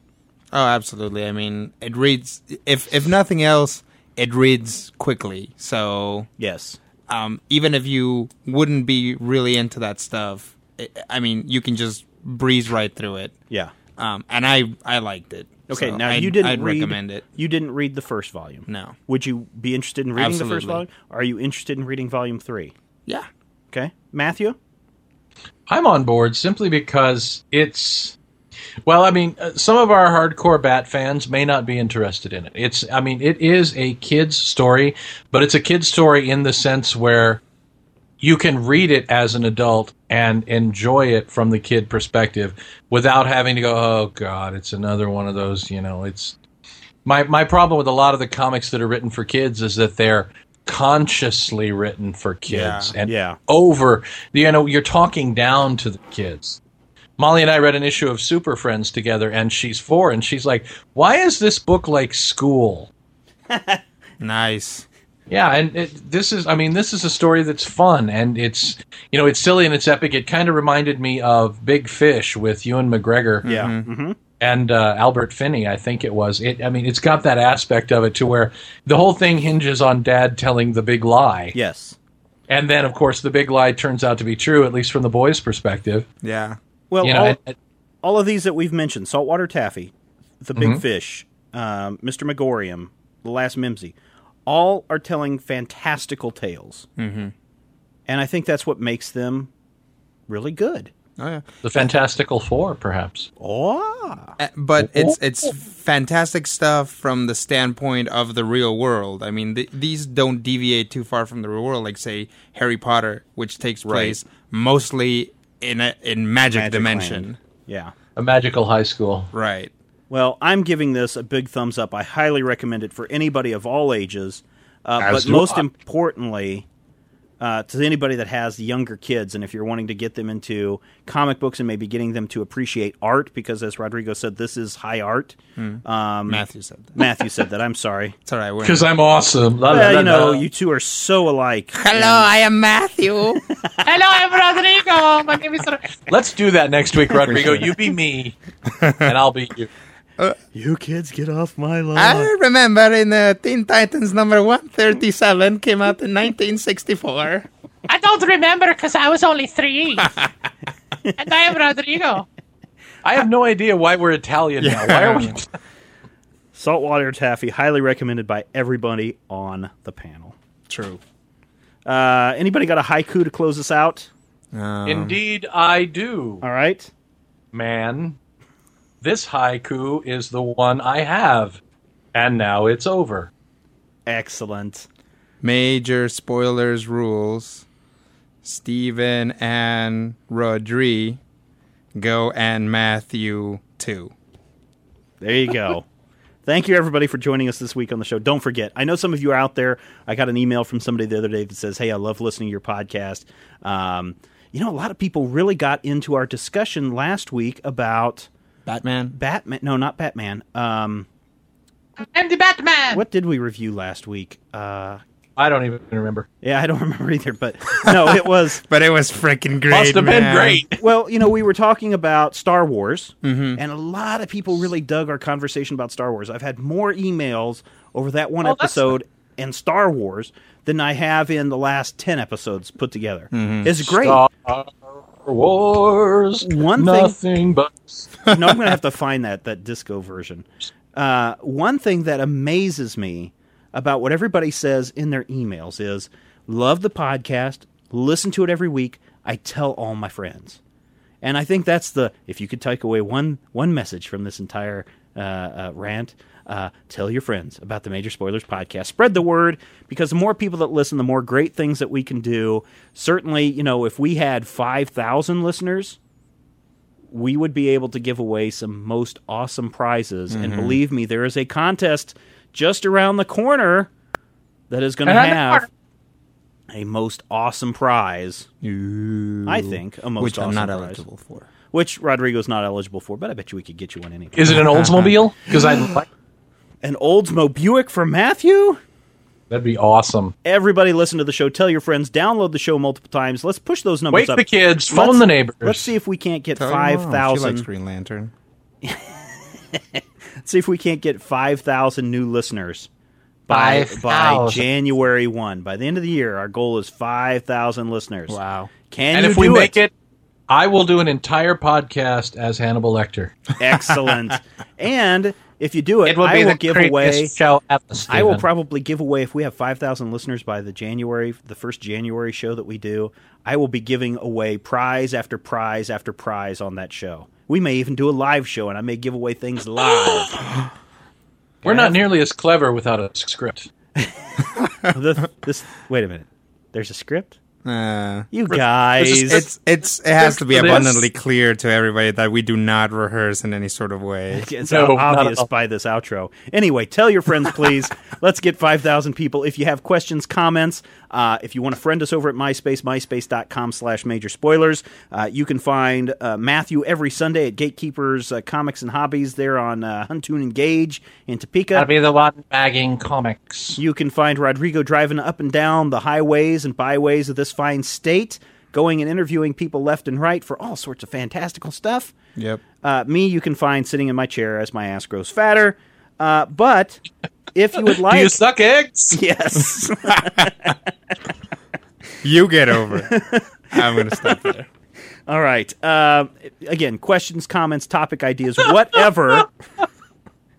Oh, absolutely. I mean, it reads if if nothing else, it reads quickly. So, Yes. um, even if you wouldn't be really into that stuff, i I mean, you can just breeze right through it. Yeah. Um, and I I liked it. Okay. So now I'd, you didn't I'd read, recommend it. You didn't read the first volume. No. Would you be interested in reading the first volume? Are you interested in reading volume three? Yeah. Okay, Matthew. I'm on board simply because it's. Well, I mean, uh, some of our hardcore Bat fans may not be interested in it. It's, I mean, it is a kid's story, but it's a kid's story in the sense where you can read it as an adult and enjoy it from the kid perspective without having to go, oh God, it's another one of those, you know, it's. My, my problem with a lot of the comics that are written for kids is that they're consciously written for kids Yeah. and Yeah. over you know you're talking down to the kids molly and i read an issue of super friends together and she's four and she's like why is this book like school Nice. Yeah, and it, this is, I mean, this is a story that's fun and it's, you know, it's silly and it's epic. It kind of reminded me of Big Fish with Ewan McGregor Yeah. hmm and uh, Albert Finney, I think it was. It, I mean, it's got that aspect of it to where the whole thing hinges on Dad telling the big lie, Yes. and then of course the big lie turns out to be true, at least from the boys' perspective. Yeah. Well, You know, all, and- and- all of these that we've mentioned saltwater taffy, the big Mm-hmm. fish, um, Mr. Magorium, the last Mimsy all are telling fantastical tales. Mm-hmm. And I think that's what makes them really good. Oh yeah. the Fantastical Four, perhaps. Oh, But it's it's fantastic stuff from the standpoint of the real world. I mean, th- these don't deviate too far from the real world. Like say Harry Potter, which takes place mostly in a in magic, Magic dimension. Land. yeah. A magical high school. Right. Well, I'm giving this a big thumbs up. I highly recommend it for anybody of all ages, uh, but most I. importantly, uh, to anybody that has younger kids, and if you're wanting to get them into comic books and maybe getting them to appreciate art, because as Rodrigo said, this is high art. Um, Matthew said that. Matthew said that. I'm sorry. It's all right. Because I'm awesome. La, la, Well, you know, you two are so alike. Hello, I am Matthew. Hello, I'm Rodrigo. My name is. Let's do that next week, Rodrigo. You be me, and I'll be you. You kids get off my lawn. I remember in uh, Teen Titans number 137 came out in 1964. I don't remember because I was only three. and I am Rodrigo. I have no idea why we're Italian now. Why are we? Saltwater taffy, highly recommended by everybody on the panel. True. Uh, anybody got a haiku to close us out? Um, Indeed, I do, All right. man. This haiku is the one I have, and now it's over. Excellent. Major spoilers rules. Stephen and Rodri go and Matthew too. There you go. Thank you, everybody, for joining us this week on the show. Don't forget, I know some of you are out there. I got an email from somebody the other day that says, Hey, I love listening to your podcast. Um, you know, a lot of people really got into our discussion last week about Batman. Batman. No, not Batman. Um, I'm the Batman. what did we review last week? Uh, I don't even remember. yeah, I don't remember either, but no, it was. But it was freaking great. Must have been great. Well, you know, we were talking about Star Wars, and a lot of people really dug our conversation about Star Wars. I've had more emails over that one Oh, that's episode and Star Wars than I have in the last 10 episodes put together. It's great. Star Wars. One thing- nothing but. no, I'm to have to find that that disco version. Uh, one thing that amazes me about what everybody says in their emails is love the podcast, listen to it every week. I tell all my friends, and I think that's the if you could take away one one message from this entire uh, uh, rant. Uh, tell your friends about the Major Spoilers podcast. Spread the word because the more people that listen, the more great things that we can do. Certainly, you know, if we had 5,000 listeners, we would be able to give away some most awesome prizes. And Mm-hmm. believe me, there is a contest just around the corner that is going to have a most awesome prize. I think a most Which awesome I'm not prize. eligible for. Which Rodrigo's not eligible for, but I bet you we could get you one anyway. Is it an Oldsmobile? Because I like. An Oldsmo Buick for Matthew? That'd be awesome. Everybody listen to the show. Tell your friends. Download the show multiple times. Let's push those numbers Wake up. the kids. Phone Let's- the neighbors. Let's see if we can't get Tell your mom. five She. Green Lantern. See if we can't get five thousand new listeners by by January one. By the end of the year, our goal is five thousand listeners. Wow. Can and you if we do make it, I will do an entire podcast as Hannibal Lecter. Excellent. and if you do it, It will I will give away. show ever. I will probably give away if we have 5,000 listeners by the January, the first January show that we do. I will be giving away prize after prize after prize on that show. We may even do a live show, and I may give away things live. We're not nearly as clever without a script. The- this, wait a minute. There's a script. Uh, You guys. it's it's it has to be abundantly clear to everybody that we do not rehearse in any sort of way. It's No, obvious by this outro. Anyway, tell your friends, please. Let's get 5,000 people. If you have questions, comments, uh, if you want to friend us over at MySpace, myspace.com slash major spoilers, uh, you can find uh, Matthew every Sunday at Gatekeepers uh, Comics and Hobbies there on uh, Huntoon and Gage in Topeka. That'll be the one bagging comics. You can find Rodrigo driving up and down the highways and byways of this fine state, going and interviewing people left and right for all sorts of fantastical stuff. Yep. Uh, me, you can find sitting in my chair as my ass grows fatter. Uh, but if you would like, Do like, you suck eggs? yes, You get over it. I'm gonna stop there. all right. Uh, again, questions, comments, topic ideas, whatever.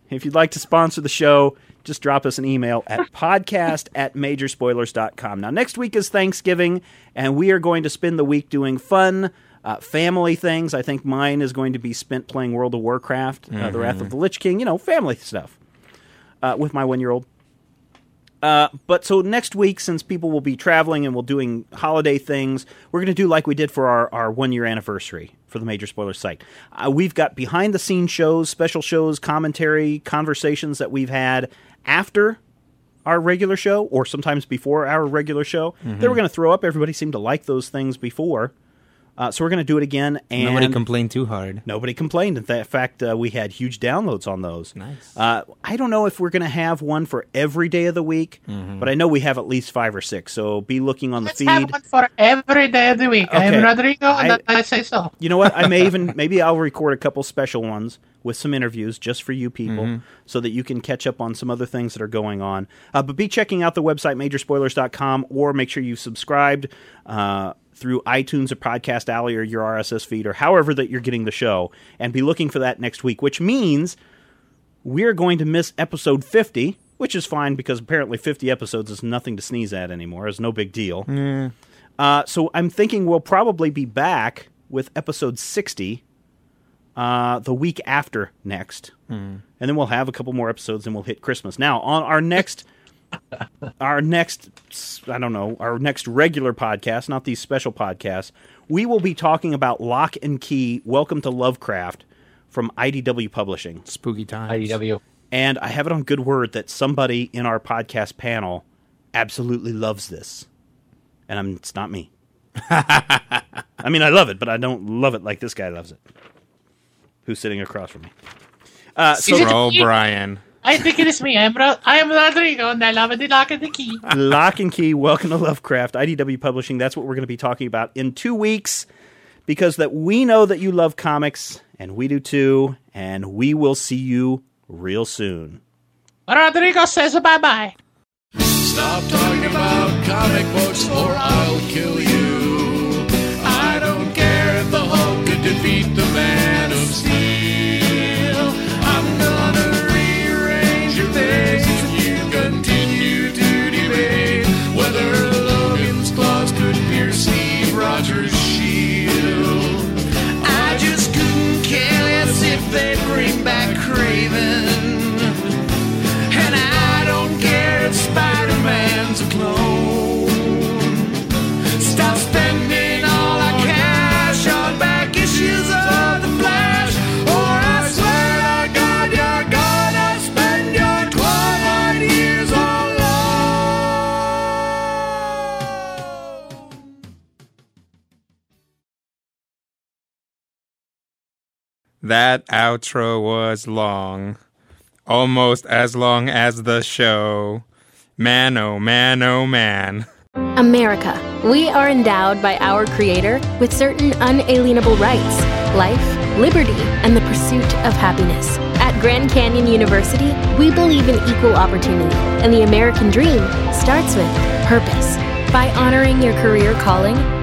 if you'd like to sponsor the show, just drop us an email at podcast at majorspoilers.com. Now, next week is Thanksgiving, and we are going to spend the week doing fun uh, family things. I think mine is going to be spent playing World of Warcraft, uh, The Wrath of the Lich King, you know, family stuff uh, with my one year old. Uh, but so next week, since people will be traveling and we'll doing holiday things, we're going to do like we did for our, our one year anniversary for the Major Spoiler site. Uh, we've got behind the scenes shows, special shows, commentary, conversations that we've had after our regular show or sometimes before our regular show. They were mm-hmm. going to throw up. Everybody seemed to like those things before. Uh, so we're going to do it again. And Nobody complained too hard. Nobody complained. In fa- fact, uh, we had huge downloads on those. Nice. Uh, I don't know if we're going to have one for every day of the week, Mm-hmm. but I know we have at least five or six. So be looking on the Let's feed. have one for every day of the week. Okay. I'm Rodrigo, and I- I, say so. You know what? I may even maybe I'll record a couple special ones with some interviews just for you people, Mm-hmm. so that you can catch up on some other things that are going on. Uh, but be checking out the website majorspoilers.com or make sure you've subscribed uh, through iTunes or Podcast Alley or your RSS feed or however that you're getting the show, and be looking for that next week. Which means we're going to miss episode 50, which is fine because apparently 50 episodes is nothing to sneeze at anymore. It's no big deal. Uh, so I'm thinking we'll probably be back with episode 60 uh, the week after next. And then we'll have a couple more episodes and we'll hit Christmas. Now, on our next. Our next, I don't know, our next regular podcast, not these special podcasts, we will be talking about Locke and Key Welcome to Lovecraft from IDW Publishing. Spooky times. IDW. And I have it on good word that somebody in our podcast panel absolutely loves this. And I'm, it's not me. I mean, I love it, but I don't love it like this guy loves it, who's sitting across from me. Uh, so, Is Bro, Brian. I think it is me. I'm, Ro- I am Rodrigo, and I love the lock and the key. Locke and Key, Welcome to Lovecraft, IDW Publishing. That's what we're going to be talking about in two weeks because that we know that you love comics, and we do too, and we will see you real soon. Rodrigo says bye bye. Stop talking about comic books or I'll kill you. I don't care if the Hulk could defeat the Man of Steel. Craven. And I don't care if Spider-Man's a clone. That outro was long. Almost as long as the show. Man, oh man, oh man. America. We are endowed by our Creator with certain unalienable rights life, liberty, and the pursuit of happiness. At Grand Canyon University, we believe in equal opportunity, and the American dream starts with purpose. By honoring your career calling,